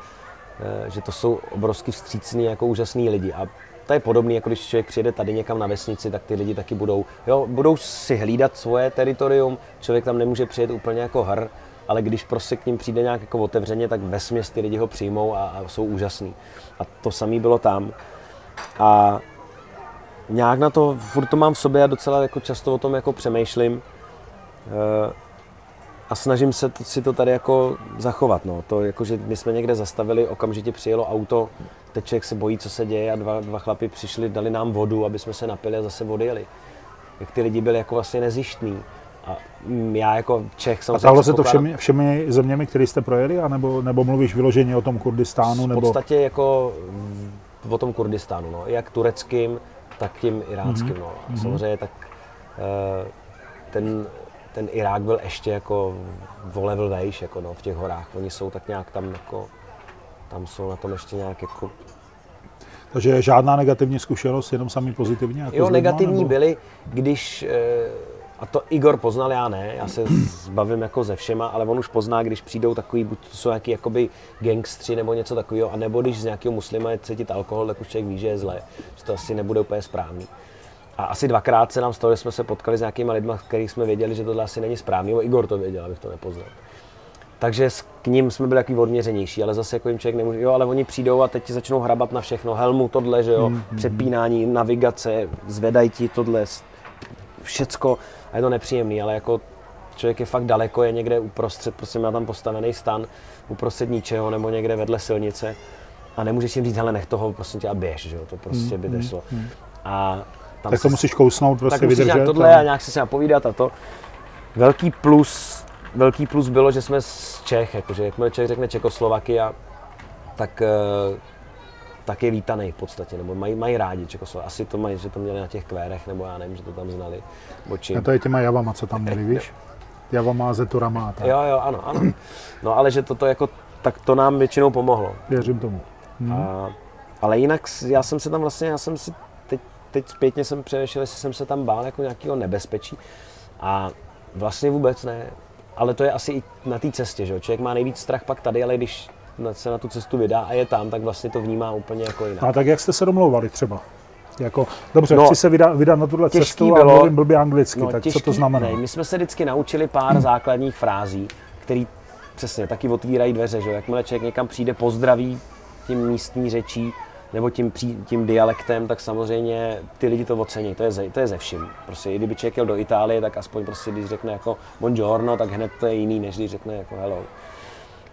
eh, že to jsou obrovsky vstřícní, jako úžasní lidi. A to je podobný, jako když člověk přijede tady někam na vesnici, tak ty lidi taky budou, jo, budou si hlídat svoje teritorium, člověk tam nemůže přijet úplně jako hr, ale když prostě k ním přijde nějak jako otevřeně, tak ve směs ty lidi ho přijmou a, a jsou úžasní. A to samé bylo tam. A nějak na to, furt to mám v sobě a docela jako často o tom jako přemýšlím. Eh, a snažím se to, si to tady jako zachovat. No. To jako, že my jsme někde zastavili, okamžitě přijelo auto, teď člověk se bojí, co se děje a dva, dva chlapi přišli, dali nám vodu, aby jsme se napili a zase odjeli. Jak ty lidi byli jako vlastně nezištní. A já jako Čech A samozřejmě stalo se to všemi, všemi zeměmi, které jste projeli, anebo, nebo mluvíš vyloženě o tom Kurdistánu? v Nebo... podstatě jako v- o tom Kurdistánu, no. jak tureckým, tak tím iráckým. No. A samozřejmě tak eh, ten, ten Irák byl ještě jako o level vejš, jako no, v těch horách. Oni jsou tak nějak tam jako, tam jsou na tom ještě nějak jako Takže žádná negativní zkušenost, jenom samý pozitivní? Jako Jo, s lidma, negativní nebo- byly, když, eh, a to Igor poznal, já ne, já se zbavím jako ze všema, ale on už pozná, když přijdou takový, buď to jsou nějaký jakoby gangstři nebo něco takového, a nebo když z nějakého muslima je cítit alkohol, tak už člověk ví, že je zlé, že to asi nebude úplně správný. A asi dvakrát se nám stalo, že jsme se potkali s nějakýma lidmi, kterých jsme věděli, že tohle asi není správný, nebo Igor to věděl, abych to nepoznal. Takže s- k ním jsme byli takový odměřenější, ale zase jako jim člověk nemůže, jo, ale oni přijdou a teď ti začnou hrabat na všechno, helmu, tohle, že jo, přepínání, navigace, zvedají ti tohle, všecko. A je to nepříjemný, ale jako člověk je fakt daleko, je někde uprostřed, prostě má tam postavený stan uprostřed ničeho nebo někde vedle silnice. A nemůžeš jim říct, hele, nech toho, prosím tě, a běž, že jo, to prostě by nešlo. A tam Tak to musíš kousnout, prostě tak musíš vydržet. nějak tohle a- nějak si se napovídat a to. Velký plus, velký plus bylo, že jsme z Čech, jakože jakmile člověk řekne Čekoslovakia, tak, eh, tak je vítaný v podstatě, nebo mají, mají rádi Čekoslovakia. Asi to mají, že to měli na těch kvérech, nebo já nevím, že to tam znali. A to je těma javama, co tam měli, víš? Javama, zeturama a tak. Jo, jo, ano, ano. No ale že toto jako, tak to nám většinou pomohlo. Věřím tomu. Hmm. A, ale jinak já jsem se tam vlastně, já jsem si teď, zpětně jsem přemýšlel, jestli jsem se tam bál jako nějakého nebezpečí. A vlastně vůbec ne. Ale to je asi i na té cestě, že jo. Člověk má nejvíc strach pak tady, ale když se na tu cestu vydá a je tam, tak vlastně to vnímá úplně jako jinak. A tak jak jste se domlouvali třeba? Jako, dobře, No, chci se vydat, vydat na tuhle cestu a bylo- mluvím blbě anglicky, tak co těžký- to znamená? Ne, my jsme se vždycky naučili pár základních frází, které přesně taky otvírají dveře, že jo. Jakmile člověk někam přijde, pozdraví tím místní řečí, nebo tím, tím dialektem, tak samozřejmě ty lidi to ocení, to je, ze, to je ze vším. Prostě i kdyby člověk jel do Itálie, tak aspoň prostě, když řekne jako buongiorno, tak hned to je jiný, než když řekne jako hello.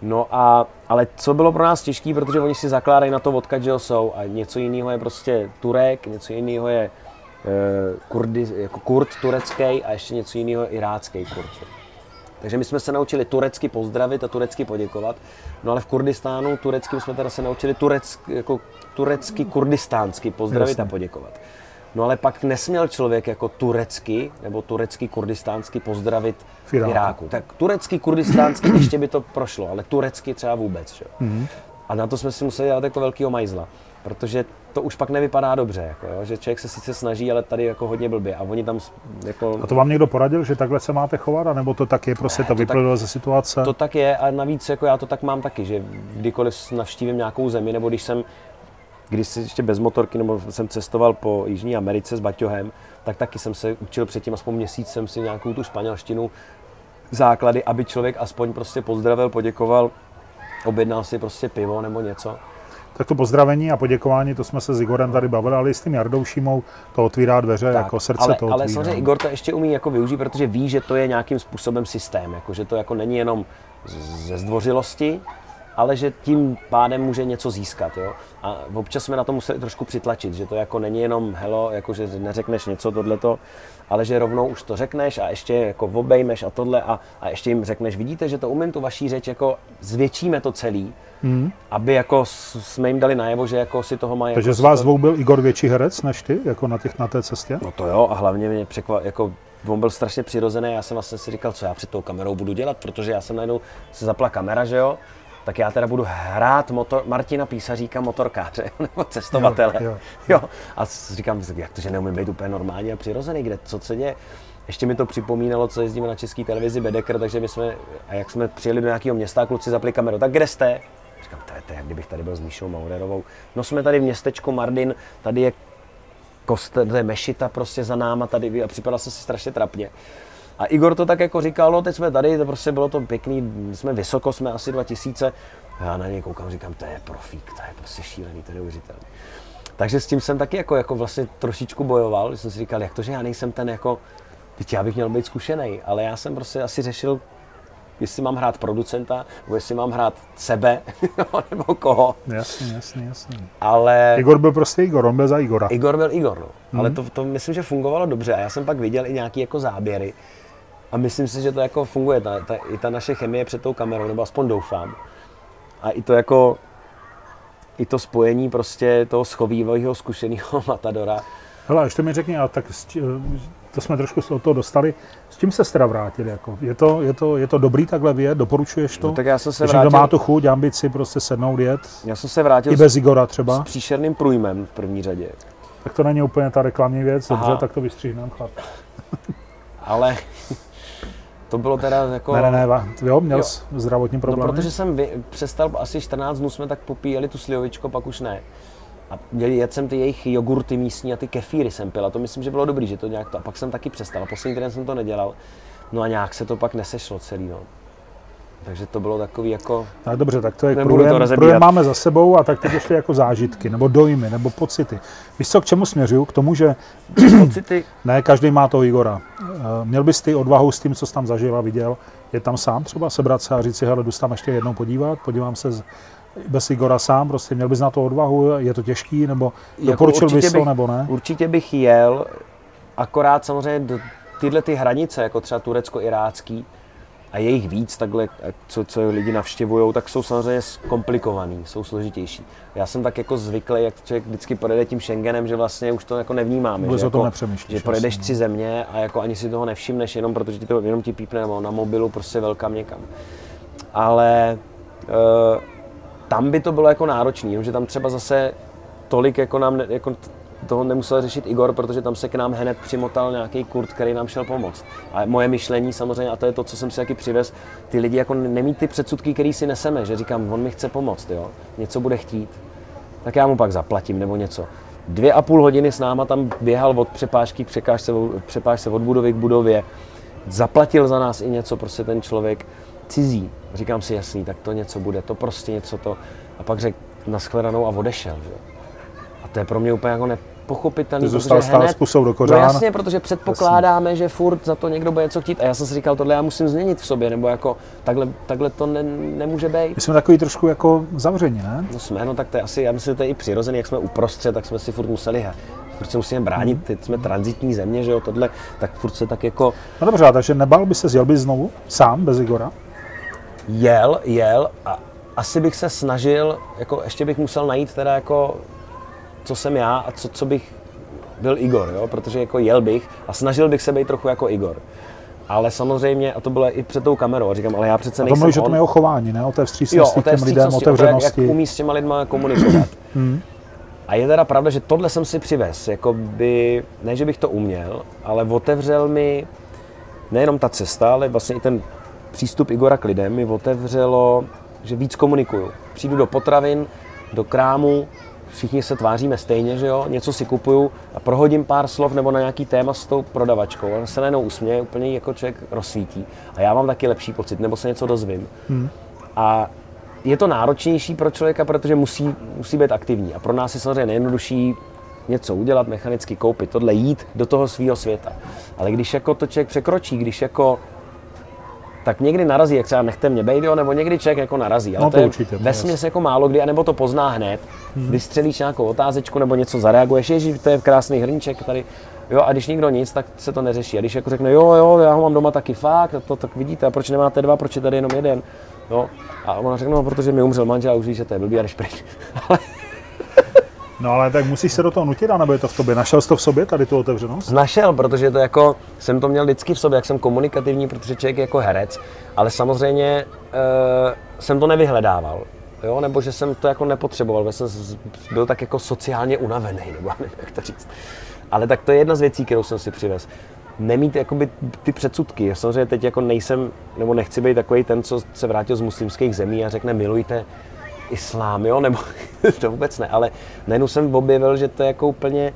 No a, ale co bylo pro nás těžké, protože oni si zakládají na to, odkud že jsou a něco jiného je prostě Turek, něco jiného je eh, kurdy, jako kurd turecký a ještě něco jiného irácký kurd. že. Takže my jsme se naučili turecky pozdravit a turecky poděkovat. No ale v Kurdistánu tureckým jsme teda se naučili turec, jako turecky kurdistánsky pozdravit Jasně. a poděkovat. No ale pak nesměl člověk jako turecky nebo turecky kurdistánsky pozdravit V v Iráku. Iráku. Tak turecky kurdistánsky ještě by to prošlo, ale turecky třeba vůbec. Že? Mm-hmm. A na to jsme si museli dělat jako velkýho majzla. protože to už pak nevypadá dobře, jako jo, že člověk se sice snaží, ale tady jako hodně blbě a oni tam jako... A to vám někdo poradil, že takhle se máte chovat, nebo to tak je, prostě Ne, to to vyplynulo ze situace? To tak je a navíc jako já to tak mám taky, že kdykoliv navštívím nějakou zemi, nebo když jsem, když jsem ještě bez motorky, nebo jsem cestoval po Jižní Americe s Baťohem, tak taky jsem se učil předtím, aspoň měsíc jsem si nějakou tu španělštinu základy, aby člověk aspoň prostě pozdravil, poděkoval, objednal si prostě pivo nebo něco. Tak to pozdravení a poděkování, to jsme se s Igorem tady bavili, ale i s tím Jardou Šímou to otvírá dveře, Tak, jako srdce ale, to ale otvírá. samozřejmě Igor to ještě umí jako využít, protože ví, že to je nějakým způsobem systém, jako, že to jako není jenom ze zdvořilosti, ale že tím pádem může něco získat. Jo? A občas jsme na to museli trošku přitlačit, že to jako není jenom helo, jako že neřekneš něco tohleto, ale že rovnou už to řekneš a ještě jako obejmeš a tohle a, a ještě jim řekneš, vidíte, že to umím tu vaší řeč, jako zvětšíme to celý, Hmm. aby jako jsme jim dali najevo, že jako si toho mají. Takže jako z vás dvou byl Igor větší herec než ty, jako na, těch, na té cestě? No to jo, a hlavně mě překvapilo, jako on byl strašně přirozený, já jsem vlastně si říkal, co já před tou kamerou budu dělat, protože já jsem najednou se zapla kamera, že jo, tak já teda budu hrát motor, Martina Písaříka motorkáře, nebo cestovatele. Jo, jo. jo. A s- říkám, jak to, že neumím být úplně normální a přirozený, kde, co se děje. Ještě mi to připomínalo, co jezdíme na české televizi Bedeker, takže my jsme, a jak jsme přijeli do nějakého města, a kluci zapli kameru, tak kde jste? Říkám, to je, to je, jak kdybych tady byl s Míšou Maurerovou. No jsme tady v městečku Mardin, tady je kostel, to je mešita prostě za náma tady a připadal jsem si strašně trapně. A Igor to tak jako říkal, no teď jsme tady, to prostě bylo to pěkný, jsme vysoko, jsme asi 2000. A já na něj koukám, říkám, to je profík, to je prostě šílený, to je neuvěřitelný. Takže s tím jsem taky jako, jako vlastně trošičku bojoval, že jsem si říkal, jak to, že já nejsem ten jako, teď já bych měl být zkušený, ale já jsem prostě asi řešil, jestli mám hrát producenta, nebo jestli mám hrát sebe, nebo koho. Jasně, jasně, jasně. Ale... Igor byl prostě Igor, on byl za Igora. Igor byl Igor, no. Mm. Ale to, to myslím, že fungovalo dobře a já jsem pak viděl i nějaký jako záběry a myslím si, že to jako funguje, ta, ta, i ta naše chemie před tou kamerou, nebo aspoň doufám. A i to jako, i to spojení prostě toho schovývavého zkušeného matadora. Hele, a ještě mi řekni, a tak s to jsme trošku se od toho dostali, s čím se teda vrátili? Jako? Je, to, je, to, je to dobrý takhle vyjet? Doporučuješ to? No, tak já jsem se Když vrátil, má tu chuť, ambici prostě sednout, jet, já jsem se vrátil i s, bez Igora s třeba, příšerným průjmem v první řadě. tak to není úplně ta reklamní věc, dobře, Aha. tak to vystříhneme chlap. Ale to bylo teda jako... Ne, ne, ne, jo, měl Jo. zdravotní No, problémy? protože jsem vy, přestal, asi 14 dnů jsme tak popíjeli tu slivovičko, pak už ne. A měli, jedl jsem ty jejich jogurty místní a ty kefíry jsem pil a to myslím, že bylo dobrý, že to nějak to. A pak jsem taky přestal. A poslední týden jsem to nedělal. No a nějak se to pak nesešlo celý, no. Takže to bylo takový jako... Tak dobře, tak to je Nebudu to průjem, průjem máme za sebou a tak teď ještě jako zážitky, nebo dojmy, nebo pocity. Víš co, k čemu směřuju? K tomu, že Pocity, ne každý má toho Igora. Eh, Měl bys ty odvahu s tím, co jsi tam zažil a viděl, je tam sám třeba sebrat se a říct si, hele, jdu tam ještě jednou podívat, podívám se z, bez Igora sám, prostě měl bys na to odvahu, je to těžký, nebo Jako doporučil bys to, nebo ne? určitě bych jel, akorát samozřejmě do tyhle ty hranice, jako třeba turecko-irácký, a je jich víc takhle, co, co lidi navštěvují, tak jsou samozřejmě komplikovaný, jsou složitější. Já jsem tak jako zvyklý, jak člověk vždycky projede tím Schengenem, že vlastně už to jako nevnímáme. Vůbec že, o tom jako, že projedeš tři země a jako ani si toho nevšimneš, jenom protože ti to jenom ti pípne nebo na mobilu prostě velkam někam. Ale e, tam by to bylo jako náročný, jenomže tam třeba zase tolik jako nám, jako t- toho nemusel řešit Igor, protože tam se k nám hned přimotal nějaký kurt, který nám šel pomoct. A moje myšlení samozřejmě, a to je to, co jsem si taky přivez, ty lidi jako nemít ty předsudky, který si neseme, že říkám, on mi chce pomoct, jo, něco bude chtít, tak já mu pak zaplatím nebo něco. Dvě a půl hodiny s náma tam běhal od přepážky k přepážce, přepážce od budovy k budově, zaplatil za nás i něco, prostě ten člověk cizí. Říkám si, jasný, tak to něco bude, to prostě něco to. A pak řekl nashledanou a odešel. Že? A to je pro mě úplně jako nepochopitelný, Ty zůstal stát hned, s pusou do No kořán. jasně, protože předpokládáme, že furt za to někdo bude něco chtít. A já jsem si říkal, tohle já musím změnit v sobě, nebo jako takhle, takhle to ne, nemůže být. My jsme takový trošku jako zavření, ne? No jsme, no tak to je asi, já myslím, že to je i přirozený, jak jsme uprostřed, tak jsme si furt museli, furt se musíme bránit, teď jsme transitní země, že jo, tohle, tak furt se tak jako No dobře, takže nebál by se, jel bys znovu, sám, bez Igora? jel, jel a asi bych se snažil, jako ještě bych musel najít teda jako, co jsem já a co, co bych byl Igor, jo, protože jako jel bych a snažil bych se být trochu jako Igor. Ale samozřejmě, a to bylo i před tou kamerou, a říkám, ale já přece A to nejsem mluvíš o tom jeho chování, ne? O té Jo, vstřícnosti o té k těm lidem, o to, jak, jak otevřenosti. umí s těma lidma komunikovat. Hmm. A je teda pravda, že tohle jsem si přivez, jako by, ne, že bych to uměl, ale otevřel mi nejenom ta cesta, ale vlastně i ten přístup Igora k lidem mi otevřelo, že víc komunikuju. Přijdu do potravin, do krámu, všichni se tváříme stejně, že jo, něco si kupuju a prohodím pár slov nebo na nějaký téma s tou prodavačkou. Ona se najednou usměje, úplně jako člověk rozsvítí. A já mám taky lepší pocit, nebo se něco dozvím. Hmm. A je to náročnější pro člověka, protože musí, musí být aktivní. A pro nás je samozřejmě nejjednodušší něco udělat, mechanicky koupit, tohle jít do toho svého světa. Ale když jako to člověk překročí, když jako tak někdy narazí, jak třeba nechte mě bejt, nebo někdy člověk jako narazí. Ale No, to, to je určitě, jako málo kdy, anebo to pozná hned. Hmm. Vystřelíš nějakou otázečku nebo něco zareaguješ, ježi, to je krásný hrníček tady. Jo, a když nikdo nic, tak se to neřeší. A když jako řekne, jo, jo, já ho mám doma taky fakt, to tak vidíte, a proč nemáte dva, proč je tady jenom jeden? Jo. A ona řekne, no, protože mi umřel manžel a už víš, že to je blbý a jdeš pryč. Ale No ale tak musíš se do toho nutit, anebo je to v tobě? Našel jsi to v sobě, tady tu otevřenost? Našel, protože to jako, jsem to měl vždycky v sobě, jak jsem komunikativní, protože člověk je jako herec, ale samozřejmě e, jsem to nevyhledával. Jo, nebo že jsem to jako nepotřeboval, jsem byl tak jako sociálně unavený, nebo já nevím, jak to říct. Ale tak to je jedna z věcí, kterou jsem si přivez. Nemít jakoby ty předsudky. Samozřejmě teď jako nejsem, nebo nechci být takový ten, co se vrátil z muslimských zemí a řekne milujte islám, jo, nebo to vůbec ne, ale najednou jsem objevil, že to je jako úplně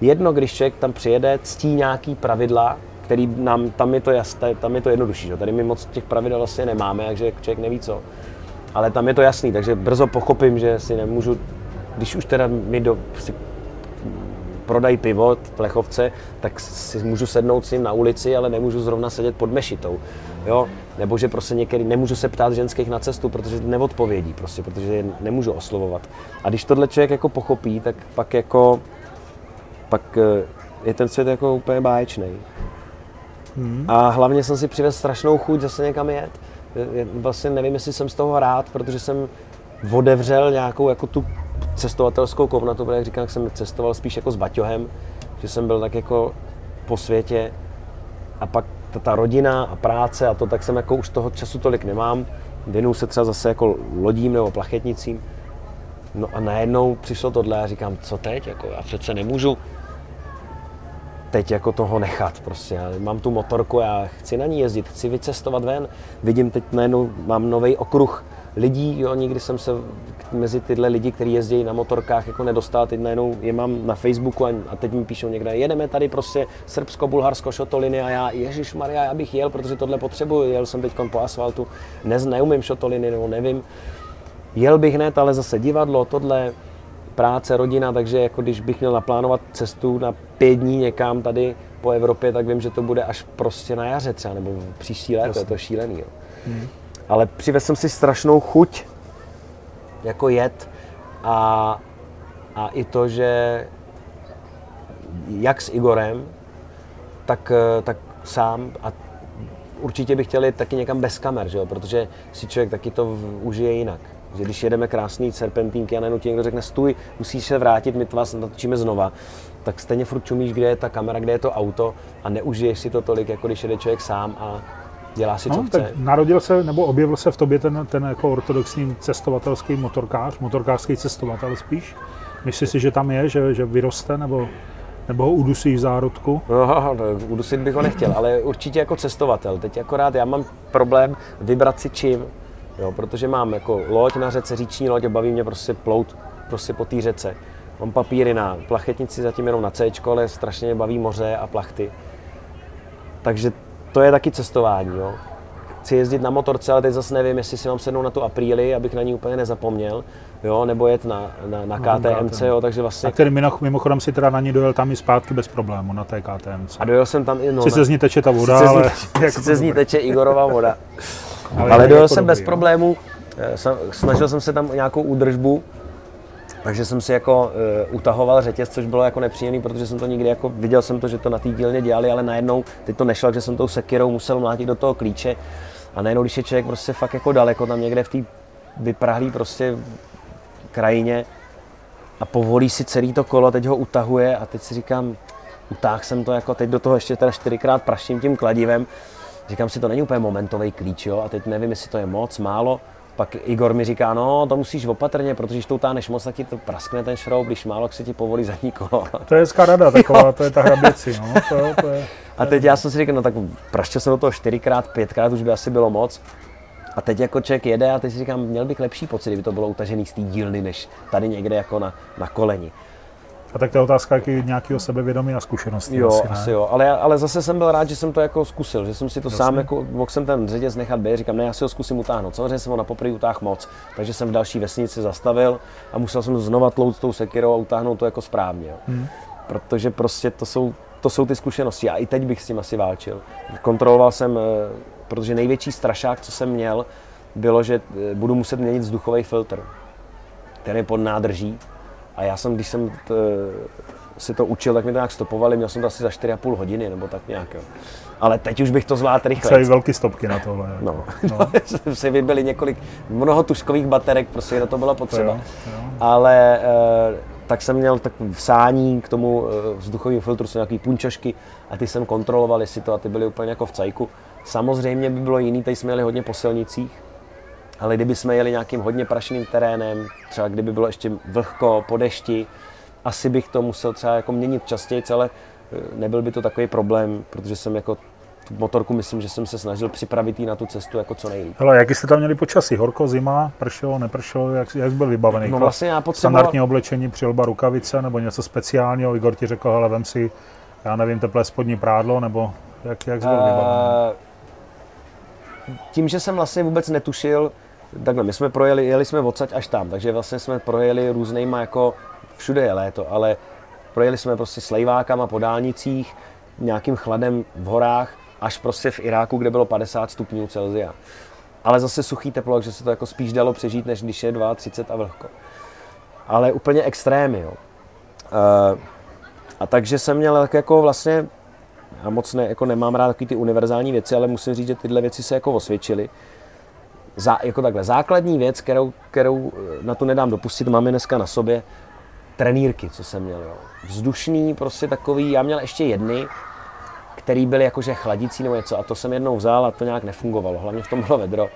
jedno, když člověk tam přijede, ctí nějaký pravidla, který nám, tam je to jasné, tam je to jednodušší, že? tady my moc těch pravidel vlastně nemáme, takže člověk neví co. Ale tam je to jasný, takže brzo pochopím, že si nemůžu, když už teda mi do, si prodají pivo v plechovce, tak si můžu sednout s ním na ulici, ale nemůžu zrovna sedět pod mešitou. Jo? Nebo že prostě některý, nemůžu se ptát ženských na cestu, protože neodpovědí, prostě, protože je nemůžu oslovovat. A když tohle člověk jako pochopí, tak pak jako, pak eh, je ten svět jako úplně báječný. Hmm. A hlavně jsem si přivez strašnou chuť zase někam jet. Je- Vlastně nevím, jestli jsem z toho rád, protože jsem odevřel nějakou jako tu cestovatelskou komnatu, protože jak říkám, jsem cestoval spíš jako s baťohem, že jsem byl tak jako po světě a pak ta, ta rodina a práce a to, tak jsem jako už toho času tolik nemám. Věnuju se třeba zase jako lodím nebo plachetnicím. No a najednou přišlo tohle a říkám, co teď, jako já přece nemůžu teď jako toho nechat prostě. Já mám tu motorku, já chci na ní jezdit, chci vycestovat ven. Vidím teď najednou, mám nový okruh lidí, jo, nikdy jsem se mezi tyhle lidi, kteří jezdí na motorkách, jako nedostal, teď najednou je mám na Facebooku a, a teď mi píšou někde, jedeme tady prostě Srbsko, Bulharsko, šotoliny a já, Ježíš Maria, já bych jel, protože tohle potřebuju, jel jsem teď po asfaltu, ne, neumím šotoliny nebo nevím. Jel bych hned, ale zase divadlo, tohle, práce, rodina, takže jako když bych měl naplánovat cestu na pět dní někam tady po Evropě, tak vím, že to bude až prostě na jaře třeba, nebo příští léto, je to šílený. Jo. Hmm. Ale přivez jsem si strašnou chuť jako jet a, a i to, že jak s Igorem, tak, eh, tak sám a určitě bych chtěl jít taky někam bez kamer, že jo? protože si člověk taky to užije jinak. Že když jedeme krásný serpentínky a najednou ti někdo řekne stůj, musíš se vrátit, my to vás natočíme znova, tak stejně furt čumíš, kde je ta kamera, kde je to auto a neužiješ si to tolik, jako když jede člověk sám a dělá si, co No, chce. narodil se nebo objevil se v tobě ten, ten jako ortodoxní cestovatelský motorkář, motorkářský cestovatel spíš? Myslíš si, že tam je, že, že vyroste nebo, nebo ho udusí v zárodku? No, no, udusit bych ho nechtěl, ale určitě jako cestovatel. Teď akorát já mám problém vybrat si čím, jo, protože mám jako loď na řece, říční loď a baví mě prostě plout prostě po té řece. Mám papíry na plachetnici zatím jenom na C, ale strašně mě baví moře a plachty. Takže to je taky cestování. Jo. Chci jezdit na motorce, ale teď zase nevím, jestli si mám sednout na tu apríli, abych na ní úplně nezapomněl, jo, nebo jet na, na, na tom KTMC, jo, takže A vlastně... který mimo- mimochodem si teda na ní dojel tam i zpátky bez problému na té KTMC. A dojel jsem tam i... No, Sice z ní teče ta voda, Sice z ní, ale... jako sice z ní teče Igorova voda. ale Ale je dojel jako jsem bez dobrý, jo. problémů, Eh, sam- snažil jsem se tam nějakou údržbu, takže jsem si jako uh, utahoval řetěz, což bylo jako nepříjemný, protože jsem to nikdy jako, viděl jsem to, že to na té dílně dělali, ale najednou teď to nešlo, že jsem tou sekirou musel mlátit do toho klíče. A najednou, když je člověk prostě fakt jako daleko, tam někde v té vyprahlý prostě krajině a povolí si celý to kolo, teď ho utahuje a teď si říkám, utáhl jsem to jako teď do toho ještě teda čtyřikrát praštím tím kladivem, říkám si, to není úplně momentový klíč, jo, a teď nevím, jestli to je moc, málo, Pak Igor mi říká, no to musíš opatrně, protože když to utáhneš moc, tak ti to praskne ten šroub, když málo, se ti povolí zadní kolo. To je hezká rada taková, to je ta hraběci, no. To, to je, A teď já jsem si říkal, no tak praštil jsem do toho čtyřikrát, pětkrát, už by asi bylo moc. A teď jako člověk jede a teď si říkám, měl bych lepší pocit, kdyby to bylo utažený z té dílny, než tady někde jako na, na koleni. A tak to je otázka jaký nějakého sebevědomí a zkušenosti. Jo, asi, asi, ne? asi jo, ale, ale zase jsem byl rád, že jsem to jako zkusil, že jsem si to Jasně. sám jako, mohl jsem ten řetěz nechat být, říkám, ne, já si ho zkusím utáhnout. Samozřejmě jsem ho na poprvé utáhl moc, takže jsem v další vesnici zastavil a musel jsem znova tlout s tou sekirou a utáhnout to jako správně. Jo. Hmm. Protože prostě to jsou, to jsou ty zkušenosti a i teď bych s tím asi válčil. Kontroloval jsem, eh, protože největší strašák, co jsem měl, bylo, že eh, budu muset měnit vzduchový filtr, který je pod nádrží. A já jsem, když jsem t, si to učil, tak mi to nějak stopovali, měl jsem to asi za 4,5 hodiny nebo tak nějak. Jo. Ale teď už bych to zvládl Třeba rychle. velký stopky na tohle. No, No. no. se vybili několik, mnoho tuškových baterek, prostě na to bylo To potřeba. jo, jo. Ale eh, tak jsem měl tak vsání k tomu eh, vzduchovému filtru, jsou nějaký punčošky a ty jsem kontroloval, jestli to a ty byly úplně jako v cajku. Samozřejmě by bylo jiný, tady jsme jeli hodně po silnicích, ale kdyby jsme jeli nějakým hodně prašným terénem, třeba kdyby bylo ještě vlhko, po dešti, asi bych to musel třeba jako měnit častěji, ale eh, nebyl by to takový problém, protože jsem jako tu motorku myslím, že jsem se snažil připravit jí na tu cestu jako co nejlíp. Hele, jaký jste tam měli počasí? Horko, zima, pršelo, nepršelo, jak, jak byl vybavený? No Chlap- vlastně já potřeboval, Standardní oblečení, přilba, rukavice nebo něco speciálního? Igor ti řekl, hele, vem si, já nevím, teplé spodní prádlo, nebo jak, jak byl vybavený? Eh, tím, že jsem vlastně vůbec netušil, takhle, my jsme projeli, jeli jsme odsaď až tam, takže vlastně jsme projeli různýma, jako všude je léto, ale projeli jsme prostě slejvákama po dálnicích, nějakým chladem v horách, až prostě v Iráku, kde bylo 50 stupňů Celsia. Ale zase suchý teplo, takže se to jako spíš dalo přežít, než když je 32 a vlhko. Ale úplně extrémy, jo. Eh, a takže jsem měl tak jako vlastně já moc ne, jako nemám rád takový ty univerzální věci, ale musím říct, že tyhle věci se jako osvědčily. Zá, jako takhle, základní věc, kterou, kterou eh, na to nedám dopustit, máme dneska na sobě, trenýrky, co jsem měl. Jo. Vzdušný, prostě takový, já měl ještě jedny, který byly jakože chladicí nebo něco a to jsem jednou vzal a to nějak nefungovalo, hlavně v tom bylo vedro.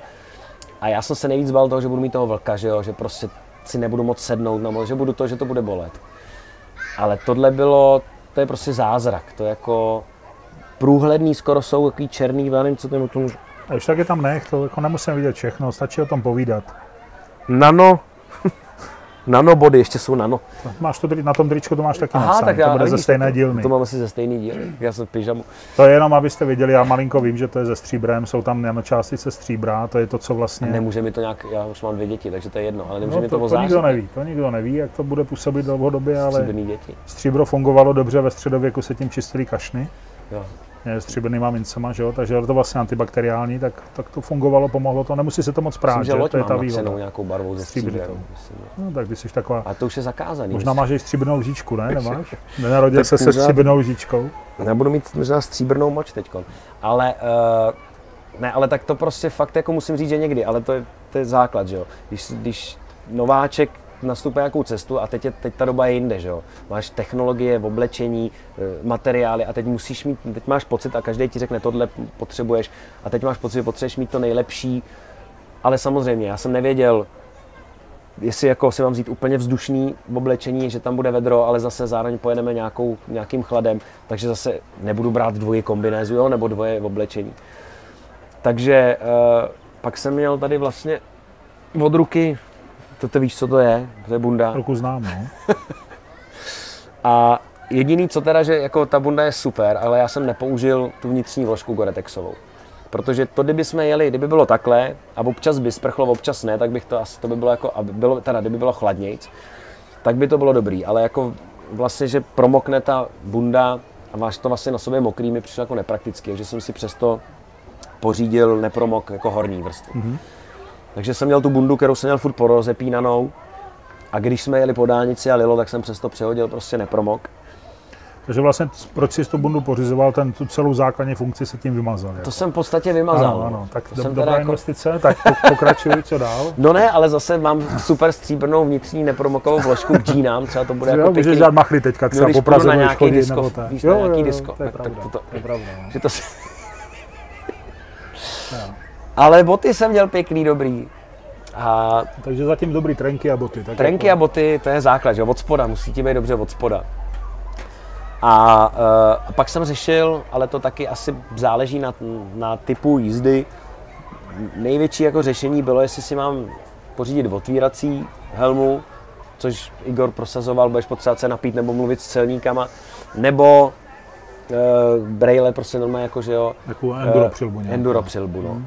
A já jsem se nejvíc bál toho, že budu mít toho vlka, že, jo, že prostě si nebudu moc sednout, nebo že budu to, že to bude bolet. Ale tohle bylo, to je prostě zázrak, to je jako průhledný, skoro jsou takový černý, já nevím, co to je, můžu... A když tak je tam nech, to jako nemusím vidět všechno, stačí o tom povídat. Nano, nanobody, ještě jsou nano. Máš to, na tom tričku to máš taky napsané, to bude ze stejné to- dílny. To mám asi ze stejné dílny, já jsem v pyžamu. To je jenom, abyste věděli, já malinko vím, že to je ze stříbrem, jsou tam nanočástice stříbra, to je to, co vlastně... Nemůže mi to nějak, já už mám dvě děti, takže to je jedno, ale nemůže no, mi to, to, to nikdo neví, to nikdo neví, jak to bude působit dlouhodobě, ale Stříbrný děti. stříbro fungovalo dobře, ve středověku se tím čistili kašny, Jo. Je, stříbrnýma mincema, že jo? takže je to vlastně antibakteriální, tak, tak to fungovalo, pomohlo to, nemusí se to moc prát, Myslím, že že? to je ta výhoda. nějakou barvou ze Stříbrnou. No, tak ty jsi taková, A to už je zakázaný. možná máš i stříbrnou lžičku, ne? Nemáš? Nenarodil se se stříbrnou lžičkou? Já budu mít možná stříbrnou moč teď. Ale, uh, ne, ale tak to prostě fakt jako musím říct, že někdy, ale to je, to je základ, že jo. Když, když nováček nastupuje nějakou cestu a teď, je, teď ta doba je jinde, že jo. Máš technologie, oblečení, eh, materiály a teď musíš mít, teď máš pocit a každý ti řekne, tohle potřebuješ a teď máš pocit, že potřebuješ mít to nejlepší, ale samozřejmě, já jsem nevěděl, jestli jako si mám vzít úplně vzdušný oblečení, že tam bude vedro, ale zase zároveň pojedeme nějakou, nějakým chladem, takže zase nebudu brát dvoje kombinézu, jo, nebo dvoje oblečení. Takže uh, pak jsem měl tady vlastně od ruky, to ty víš, co to je, to je bunda. Ruku znám, no. A jediný, co teda, že jako ta bunda je super, ale já jsem nepoužil tu vnitřní vložku Goretexovou. Protože to, kdyby jsme jeli, kdyby bylo takhle a občas by sprchlo, občas ne, tak bych to asi, to by bylo jako, aby bylo, teda kdyby bylo chladnějc, tak by to bylo dobrý, ale jako vlastně, že promokne ta bunda a máš to vlastně na sobě mokrý, mi přišlo jako neprakticky, takže jsem si přesto pořídil nepromok jako horní vrstvu. Mm-hmm. Takže jsem měl tu bundu, kterou jsem měl furt porozepínanou a když jsme jeli po dálnici a lilo, tak jsem přesto přehodil prostě nepromok. Takže vlastně proč jsi tu bundu pořizoval, ten, tu celou základní funkci se tím vymazal. To jako. jsem v podstatě vymazal. ano, no. ano, tak To do, jsem dobrá jako- investice, tak po, pokračuj, co dál. No ne, ale zase mám super stříbrnou vnitřní nepromokovou vložku k džínám, třeba to bude jo, jako můžeš pěkný. dát machly teďka třeba No, když po Praze na nějaký chodit, disko, tak. víš, na Jo, nějaký jo, disko, to je tak- pravda, tak to- to je pravda. no. Že to si... Ale boty jsem měl pěkný, dobrý. A Takže zatím dobrý trenky a boty. Tak trenky a jako, boty, to je základ, že od spoda, musí ti být dobře od spoda. A uh, pak jsem řešil, ale to taky asi záleží na, na typu jízdy. Největší jako řešení bylo, jestli si mám pořídit otvírací helmu, což Igor prosazoval, budeš potřebovat se napít nebo mluvit s celníkama, nebo uh, braille prostě normálně jako, že jo, Takovou enduro eh, přilbu enduro přilbu, no.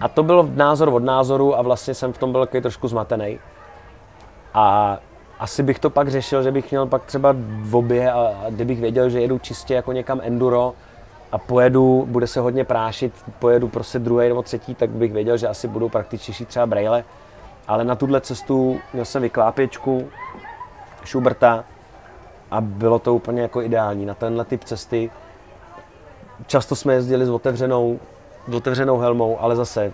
A to byl názor od názoru a vlastně jsem v tom byl takový trošku zmatený. A asi bych to pak řešil, že bych měl pak třeba v obě a, a kdybych věděl, že jedu čistě jako někam enduro a pojedu, bude se hodně prášit, pojedu prostě druhý nebo třetí, tak bych věděl, že asi budou praktičtější třeba braille. Ale na tuhle cestu měl jsem vyklápěčku Schuberta a bylo to úplně jako ideální na tenhle typ cesty. Často jsme jezdili s otevřenou, otevřenou helmou, ale zase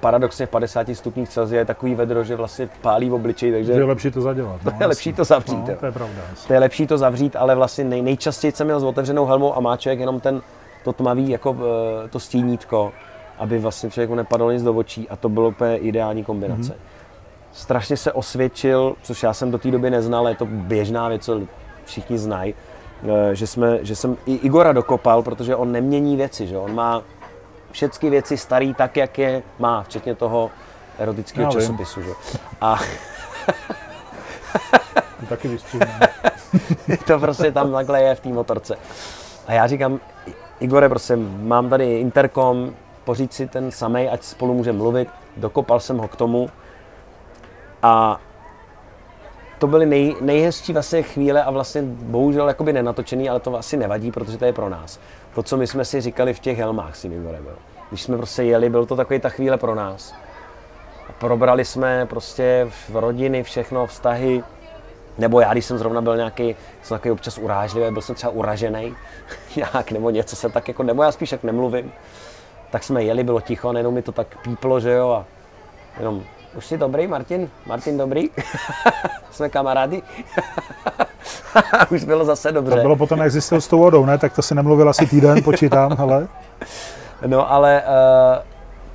paradoxně v 50 stupních Celsia je takový vedro, že vlastně pálí v obličeji, takže Že je lepší to zadělat. to je lepší to zavřít. No, to je pravda. jasně. To je lepší to zavřít, ale vlastně nej, nejčastěji jsem měl s otevřenou helmou a má člověk jenom ten, to tmavý, jako eh, to stínítko, aby vlastně člověku nepadlo nic do očí a to bylo úplně ideální kombinace. Mhm. Mm-hmm. Strašně se osvědčil, což já jsem do té doby neznal, je to běžná věc, co všichni znají, eh, že, jsme, že jsem i Igora dokopal, protože on nemění věci, že on má všechny věci starý tak, jak je má, včetně toho erotického časopisu. Že? A taky vystříhne. to prostě tam takhle je v té motorce. A já říkám, Igore, prostě mám tady interkom, poříď si ten samej, ať spolu můžeme mluvit. Dokopal jsem ho k tomu a to byly nej, nejhezčí vlastně chvíle a vlastně bohužel jakoby nenatočený, ale to asi nevadí, protože to je pro nás. To, co my jsme si říkali v těch helmách s tím Igorem. jo. Když jsme prostě jeli, byl to takový ta chvíle pro nás. A probrali jsme prostě v rodiny, všechno, vztahy, nebo já, když jsem zrovna byl nějaký, jsem takový občas urážlivý, byl jsem třeba uražený, nějak, nebo něco jsem tak jako, nebo já spíš jak nemluvím, tak jsme jeli, bylo ticho, a mi to tak píplo, že jo, a jenom, už jsi dobrý, Martin? Martin dobrý? jsme kamarádi? už bylo zase dobře. To bylo potom, jak zjistil s tou vodou, ne? Tak to si nemluvil asi týden, počítám, hele. No ale uh,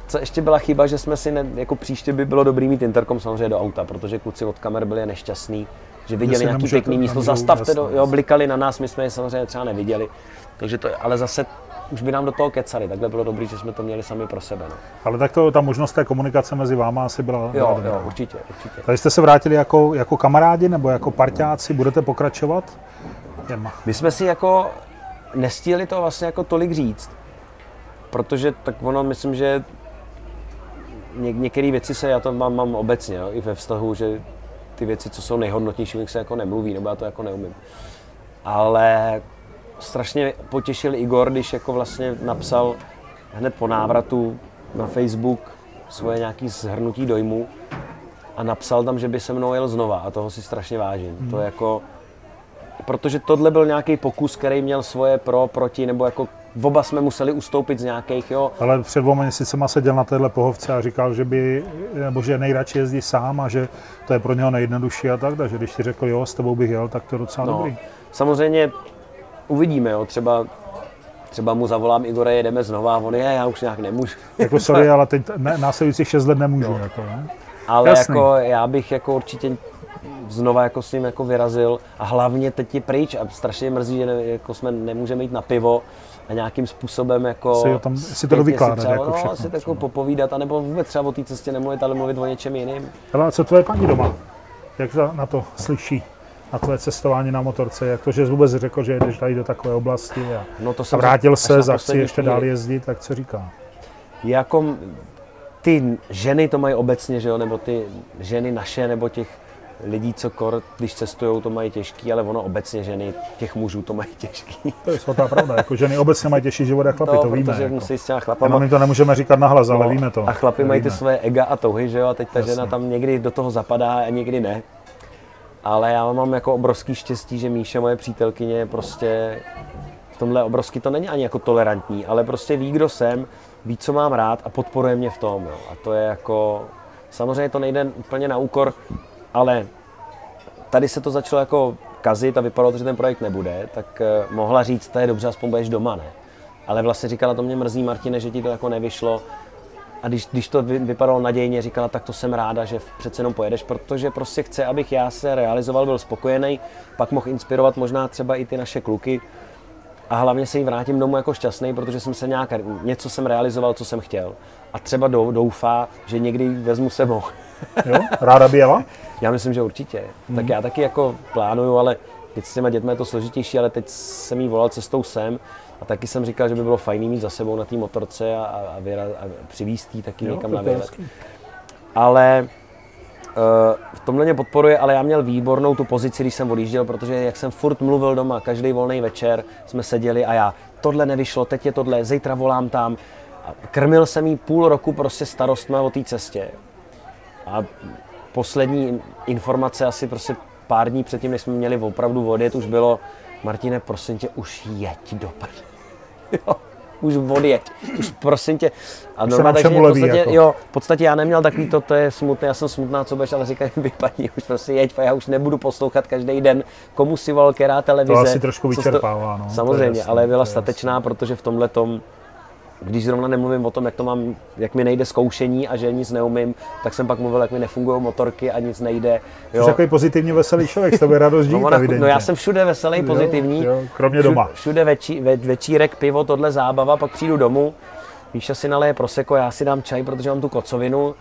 co ještě byla chyba, že jsme si, ne, jako příště by bylo dobrý mít interkom samozřejmě do auta, protože kluci od kamer byli nešťastní, že viděli nějaký pěkný místo, zastavte, do, jo, blikali na nás, my jsme je samozřejmě třeba neviděli, takže to, ale zase už by nám do toho kecali, takhle bylo dobrý, že jsme to měli sami pro sebe. No. Ale tak to, ta možnost té komunikace mezi váma asi byla, byla Jo, dobrá. jo, určitě, určitě. Takže jste se vrátili jako, jako kamarádi nebo jako parťáci, budete pokračovat? Jem. My jsme si jako nestihli to vlastně jako tolik říct, protože tak ono, myslím, že ně, některé věci se, já to mám, mám obecně, jo, i ve vztahu, že ty věci, co jsou nejhodnotnější, se jako nemluví, nebo já to jako neumím. Ale strašně potěšil Igor, když jako vlastně napsal hned po návratu na Facebook svoje nějaké zhrnutí dojmů a napsal tam, že by se mnou jel znova a toho si strašně vážím. To je jako, protože tohle byl nějaký pokus, který měl svoje pro, proti, nebo jako oba jsme museli ustoupit z nějakých, jo, Ale před dvěma měsícema seděl na téhle pohovce a říkal, že by, nebo že nejradši jezdí sám a že to je pro něho nejjednodušší a tak, takže když ti řekl, jo, s tebou bych jel, tak to je docela No, dobrý. samozřejmě uvidíme, jo, třeba, třeba mu zavolám Igore, jedeme znova a on je, já už nějak nemůžu. Jako sorry, ale teď ne, následujících 6 let nemůžu. Jako, ne? Ale Jasný. jako já bych jako určitě znova jako s ním jako vyrazil a hlavně teď je pryč a strašně mrzí, že ne, jako jsme nemůžeme jít na pivo a nějakým způsobem jako Si o tom- si to dovykládat třeba, jako no, všechno si tak jako popovídat, anebo vůbec třeba o té cestě nemluvit, ale mluvit o něčem jiným. Ale co tvoje paní doma? Jak za- na to slyší? Na tvoje cestování na motorce? Jak to, že jsi vůbec řekl, že jedeš tady do takové oblasti a, No to a vrátil se, za chci ještě dál jezdit, tak co říká? jako ty ženy to mají obecně, že jo, nebo ty ženy naše, nebo těch lidí, co kor, když cestují, to mají těžký, ale ono obecně ženy, těch mužů to mají těžký. To je svatá pravda, jako ženy obecně mají těžší život jak chlapi, to, víme. protože Jako. musí s těma Jenom chlapama. jim to nemůžeme říkat nahlas, ale No, víme to. A chlapi mají ty víme. svoje ega a touhy, že jo, a teď ta Jasně. žena tam někdy do toho zapadá a někdy ne. Ale já mám jako obrovský štěstí, že Míša, moje přítelkyně, prostě v tomhle obrovský, to není ani jako tolerantní, ale prostě ví, kdo jsem, ví, co mám rád a podporuje mě v tom. Jo. A to je jako, samozřejmě to nejde úplně na úkor, ale tady se to začalo jako kazit a vypadalo to, že ten projekt nebude, tak eh, mohla říct, to je dobře, aspoň budeš doma, ne? Ale vlastně říkala, to mě mrzí, Martine, že ti to jako nevyšlo. A když, když to vy- vypadalo nadějně, říkala, tak to jsem ráda, že přece jenom pojedeš, protože prostě chce, abych já se realizoval, byl spokojený, pak mohl inspirovat možná třeba i ty naše kluky a hlavně se jí vrátím domů jako šťastný, protože jsem se nějak, něco jsem realizoval, co jsem chtěl. A třeba dou- doufá, že někdy ji vezmu sebou. Jo? Ráda by jela? Já myslím, že určitě. Hmm. Tak já taky jako plánuju, ale teď s těma dětmi je to složitější, ale teď jsem jí volal cestou sem a taky jsem říkal, že by bylo fajn mít za sebou na té motorce a, a, a, vyra, a přivízt jí taky Jo, někam to na výlet. Ale Uh, v tomhle mě podporuje, ale já měl výbornou tu pozici, když jsem odjížděl, protože jak jsem furt mluvil doma, každý volný večer jsme seděli a já, tohle nevyšlo, teď je tohle, zítra volám tam. A krmil jsem jí půl roku prostě starostma o té cestě. A poslední informace asi prostě pár dní předtím, než jsme měli opravdu odjet, už bylo, Martine, prosím tě, už jeď do prdele." Jo, už odjeď, už prosím tě. A normálně, takže v podstatě, jako. jo, v podstatě já neměl takový to, to je smutné, já jsem smutná, co budeš, ale říkají, vypadni, už prostě jeď, já už nebudu poslouchat každý den, komu si volal, která televize. To asi trošku vyčerpává, no, to je Samozřejmě, jasný, ale byla statečná, protože v tomhle tom když zrovna nemluvím o tom, jak to mám, jak mi nejde zkoušení a že nic neumím, tak jsem pak mluvil, jak mi nefungují motorky a nic nejde. Jsi takový pozitivně veselý člověk, s tebe radost No, žít, ona, no já jsem všude veselý, pozitivní. jo, kromě doma. Všude, všude večí, ve, večírek, pivo, tohle zábava, pak přijdu domů, Míša si naleje proseko, já si dám čaj, protože mám tu kocovinu,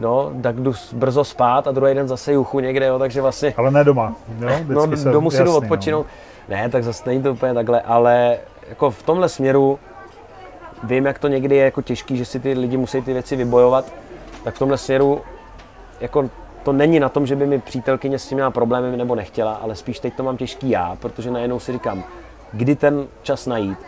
no, tak jdu brzo spát a druhý den zase juchu někde, jo, takže vlastně Ale ne doma, jo? no, domů si jdu odpočinout. Ne, tak zase není to úplně takhle, ale jako v tomhle směru vím, jak to někdy je jako těžký, že si ty lidi musí ty věci vybojovat, tak v tomhle směru jako to není na tom, že by mi přítelkyně s tím měla problémy nebo nechtěla, ale spíš teď to mám těžký já, protože najednou si říkám, kdy ten čas najít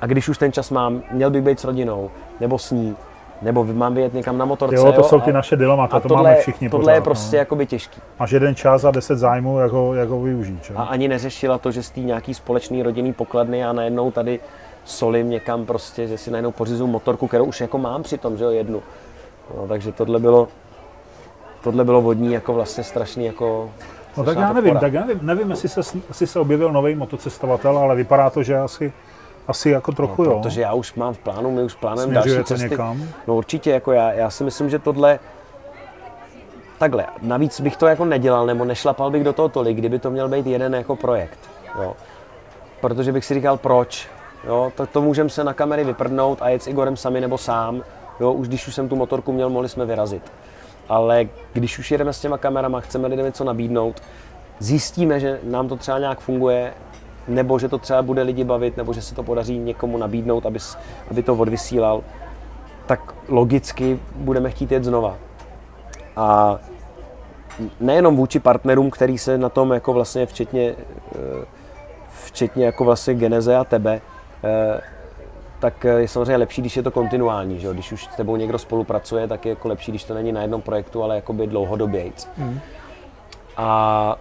a když už ten čas mám, měl bych být s rodinou, nebo s ní, nebo mám vyjet někam na motorce. Jo, to jsou ty a- naše dilemata, to tohle, máme všichni tohle pořád, je prostě no. jakoby těžký. Máš jeden čas a deset zájmů, jak ho, jak ho využít. Čo? A ani neřešila to, že z té nějaký společný rodinný pokladny a najednou tady solím někam prostě, že si najednou pořizuju motorku, kterou už jako mám přitom, že jo, jednu. No, takže tohle bylo, tohle bylo vodní jako vlastně strašný jako No tak já nevím, podpora. tak já nevím, nevím jestli, se, jestli se objevil nový motocestovatel, ale vypadá to, že asi, asi jako trochu jo. No, Protože já už mám v plánu, my už plánujeme další cesty. někam? No určitě, jako já, já si myslím, že tohle, takhle, navíc bych to jako nedělal, nebo nešlapal bych do toho tolik, kdyby to měl být jeden jako projekt, jo. Protože bych si říkal, proč, jo, tak to můžeme se na kamery vyprdnout a jet s Igorem sami nebo sám, jo, už když už jsem tu motorku měl, mohli jsme vyrazit. Ale když už jedeme s těma kamerama, chceme lidem něco nabídnout, zjistíme, že nám to třeba nějak funguje, nebo že to třeba bude lidi bavit, nebo že se to podaří někomu nabídnout, aby, aby to odvysílal, tak logicky budeme chtít jet znova. A nejenom vůči partnerům, který se na tom jako vlastně včetně, eh, včetně jako vlastně Geneze a tebe, tak je samozřejmě lepší, když je to kontinuální, že? Když už s tebou někdo spolupracuje, tak je jako lepší, když to není na jednom projektu, ale jakoby dlouhodobějc. A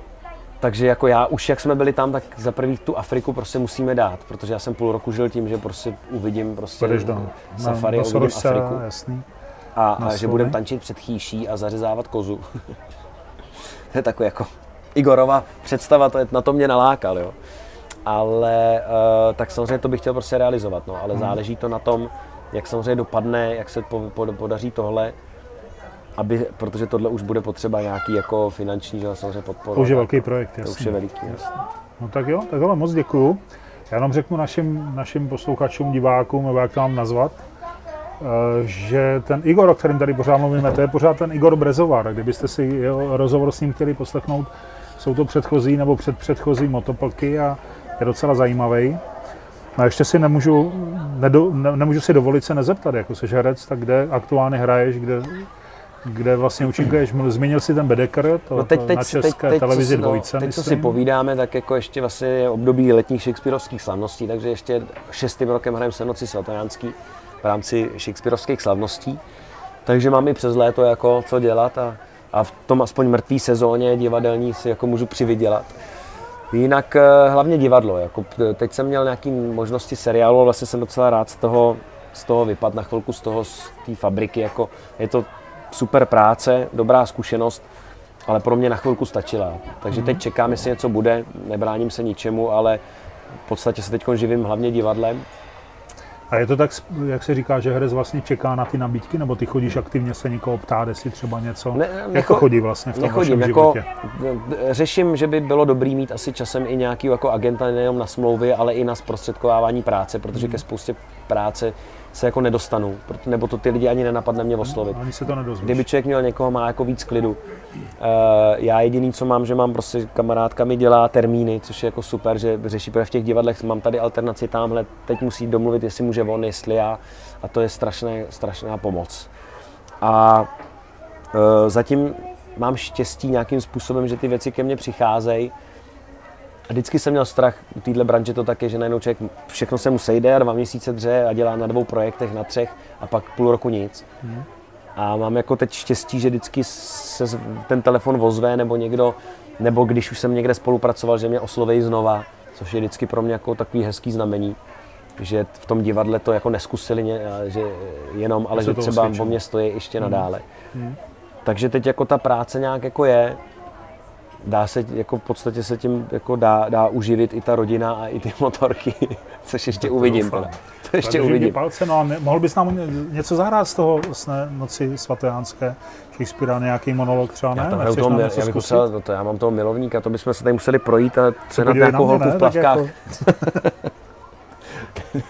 takže jako já už jak jsme byli tam, tak za prvý tu Afriku prostě musíme dát, protože já jsem půl roku žil tím, že prostě uvidím prostě Půjdeš do safari a uvidím Afriku. jasný. A, na a že budeme tančit před chýší a zařezávat kozu. to je takový jako Igorova představa, to je, na to mě nalákal, jo. Ale uh, tak samozřejmě to bych chtěl prostě realizovat, no, Hmm. ale záleží to na tom, jak samozřejmě dopadne, jak se po, po, podaří tohle, aby, protože tohle už bude potřeba nějaký jako finanční, že samozřejmě podporu. To už je velký projekt, To už jasný. je veliký, jasný. No tak jo, tak ale moc děkuju. Já jenom řeknu našim, našim posluchačům, divákům, nebo jak to mám nazvat, eh, že ten Igor, o kterém tady pořád mluvíme, to je pořád ten Igor Brezovar. Kdybyste si jeho rozhovor s ním chtěli poslechnout, jsou to předchozí nebo předpředchozí motoplky a je docela zajímavý. A ještě si nemůžu, nedo, ne, nemůžu si dovolit se nezeptat, jako jsi herec, tak kde aktuálně hraješ, kde, kde vlastně účinkuješ. Mluvil- Zmínil si ten Bedeker, to, No teď, teď, na teď, české teď, televizi co, si- no, dvojce, teď, co si myslím. povídáme, tak jako ještě vlastně je období letních shakespearovských slavností, takže ještě šestým rokem hrajeme se noci svatojánský v rámci shakespearovských slavností. Takže mám i přes léto jako co dělat a, a v tom aspoň mrtvý sezóně divadelní si jako můžu přivydělat. Jinak eh, hlavně divadlo. Jako teď jsem měl nějaké možnosti seriálu a vlastně jsem docela rád z toho, z toho vypad na chvilku z toho, z té fabriky. Jako je to super práce, dobrá zkušenost, ale pro mě na chvilku stačila. Takže teď čekám, jestli něco bude, nebráním se ničemu, ale v podstatě se teď živím hlavně divadlem. A je to tak, jak se říká, že herec vlastně čeká na ty nabídky, nebo ty chodíš aktivně se někoho ptát, jestli třeba něco? Ne, jak necho- to chodí vlastně v tom Nechodím, vašem jako životě? řeším, že by bylo dobrý mít asi časem i nějaký jako agenta nejenom na smlouvy, ale i na zprostředkovávání práce, protože Hmm. ke spoustě práce se jako nedostanu, nebo to ty lidi ani nenapadne mě oslovit. Ani se to nedozvíš. Kdyby člověk měl někoho, má jako víc klidu. Uh, já jediný, co mám, že mám prostě kamarádka mi dělá termíny, což je jako super, že řeší v těch divadlech, mám tady alternaci tamhle, teď musí domluvit, jestli může on, jestli já, a to je strašné, strašná pomoc. A uh, zatím mám štěstí nějakým způsobem, že ty věci ke mně přicházejí. A vždycky jsem měl strach u téhle branže to taky, že najednou člověk všechno se mu sejde a dva měsíce dře a dělá na dvou projektech, na třech a pak půl roku nic. A mám jako teď štěstí, že vždycky se ten telefon ozve nebo někdo, nebo když už jsem někde spolupracoval, že mě osloví znova, což je vždycky pro mě jako takový hezký znamení, že v tom divadle to jako neskusili, že jenom, ale že třeba osvědčilo. o mě stojí ještě nadále. Takže teď jako ta práce nějak jako je, dá se, jako v podstatě se tím jako dá, dá uživit i ta rodina a i ty motorky, což ještě uvidím. doufám. To ještě uvidím. palce, no a ne, mohl bys nám ně- něco zahrát z toho sne, noci svatojánské Shakespearea, nějaký monolog třeba, ne? Já, tam Nechceš hraju toho, já, bych musel, no to já mám toho milovníka, to bychom se tady museli projít a sehnat Podívej na nějakou holku v plavkách. jako-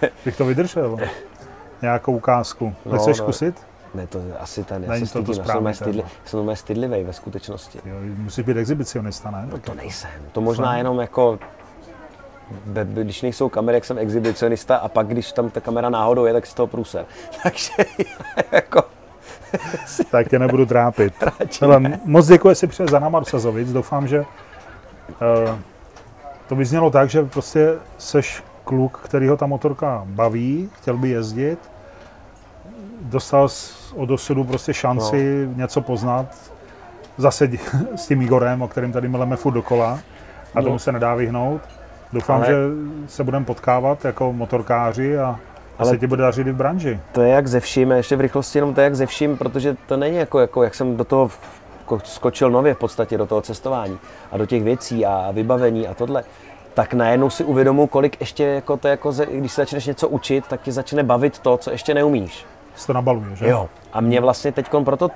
Bych to vydržel. Nějakou ukázku. No, Nechceš no. zkusit? Ne, to asi ten, já Není se to to stydím, já jsem stydli, jsem stydlivej ve skutečnosti. Jo, musíš být exhibicionista, ne? Tak To nejsem, to možná jenom jako, be- be- když nejsou kamery, jak jsem exhibicionista a pak, když tam ta kamera náhodou je, tak z toho průser. Takže jako, tak tě nebudu trápit. Hele, moc děkuji, že jsi přišel za náma Sazovic. Doufám, že uh, to vyznělo tak, že prostě seš kluk, který ho ta motorka baví, chtěl by jezdit, dostal od osudu prostě šanci no. něco poznat, zase s tím Igorem, o kterém tady mileme furt dokola a No. tomu se nedá vyhnout. Doufám, Ale- že se budeme potkávat jako motorkáři a, Ale- se ti bude dařit i v branži. to je jak ze vším, a ještě v rychlosti jenom to je jak ze vším, protože to není jako, jako jak jsem do toho v- ko- skočil nově v podstatě do toho cestování a do těch věcí a vybavení a tohle, tak najednou si uvědomuji, kolik ještě jako to jako, když se začneš něco učit, tak tě začne bavit to, co ještě neumíš. Se to nabaluje, že? Jo. A mě vlastně teď proto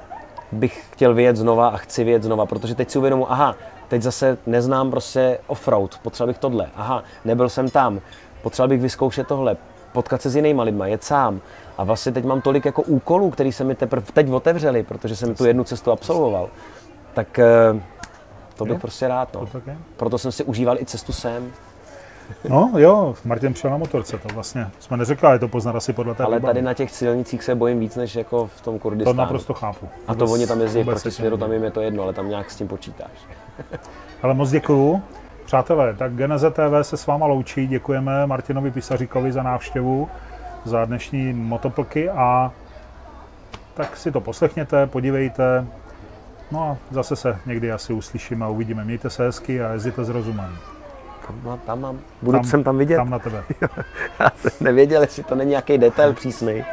bych chtěl vyjet znova a chci vyjet znova, protože teď si uvědomu, aha, teď zase neznám prostě offroad, potřeboval bych tohle, aha, nebyl jsem tam, potřeboval bych vyzkoušet tohle, potkat se s jinýma lidma, jet sám. A vlastně teď mám tolik jako úkolů, které se mi teprve teď otevřely, protože jsem tu jednu cestu absolvoval. Tak eh, to bych Jo. prostě rád. No. Proto jsem si užíval i cestu sem, No jo, Martin přijel na motorce, to vlastně jsme neřekli, ale je to poznat asi podle té ale tady na těch silnicích se bojím víc, než jako v tom To Kurdistánu. naprosto chápu. A to oni tam jezdí v protisměru, tím tam jim je to jedno, ale tam nějak s tím počítáš. Ale moc děkuju. Přátelé, tak Geneze TV se s váma loučí. Děkujeme Martinovi Pisaříkovi za návštěvu, za dnešní motoplky a tak si to poslechněte, podívejte. No a zase se někdy asi uslyšíme a uvidíme. Mějte se hezky a jezděte s rozumem. Tam, mám- tam mám. Budu Tam- sem tam vidět. Tam na tebe. Já jsem nevěděl, jestli to není nějaký detail přísný.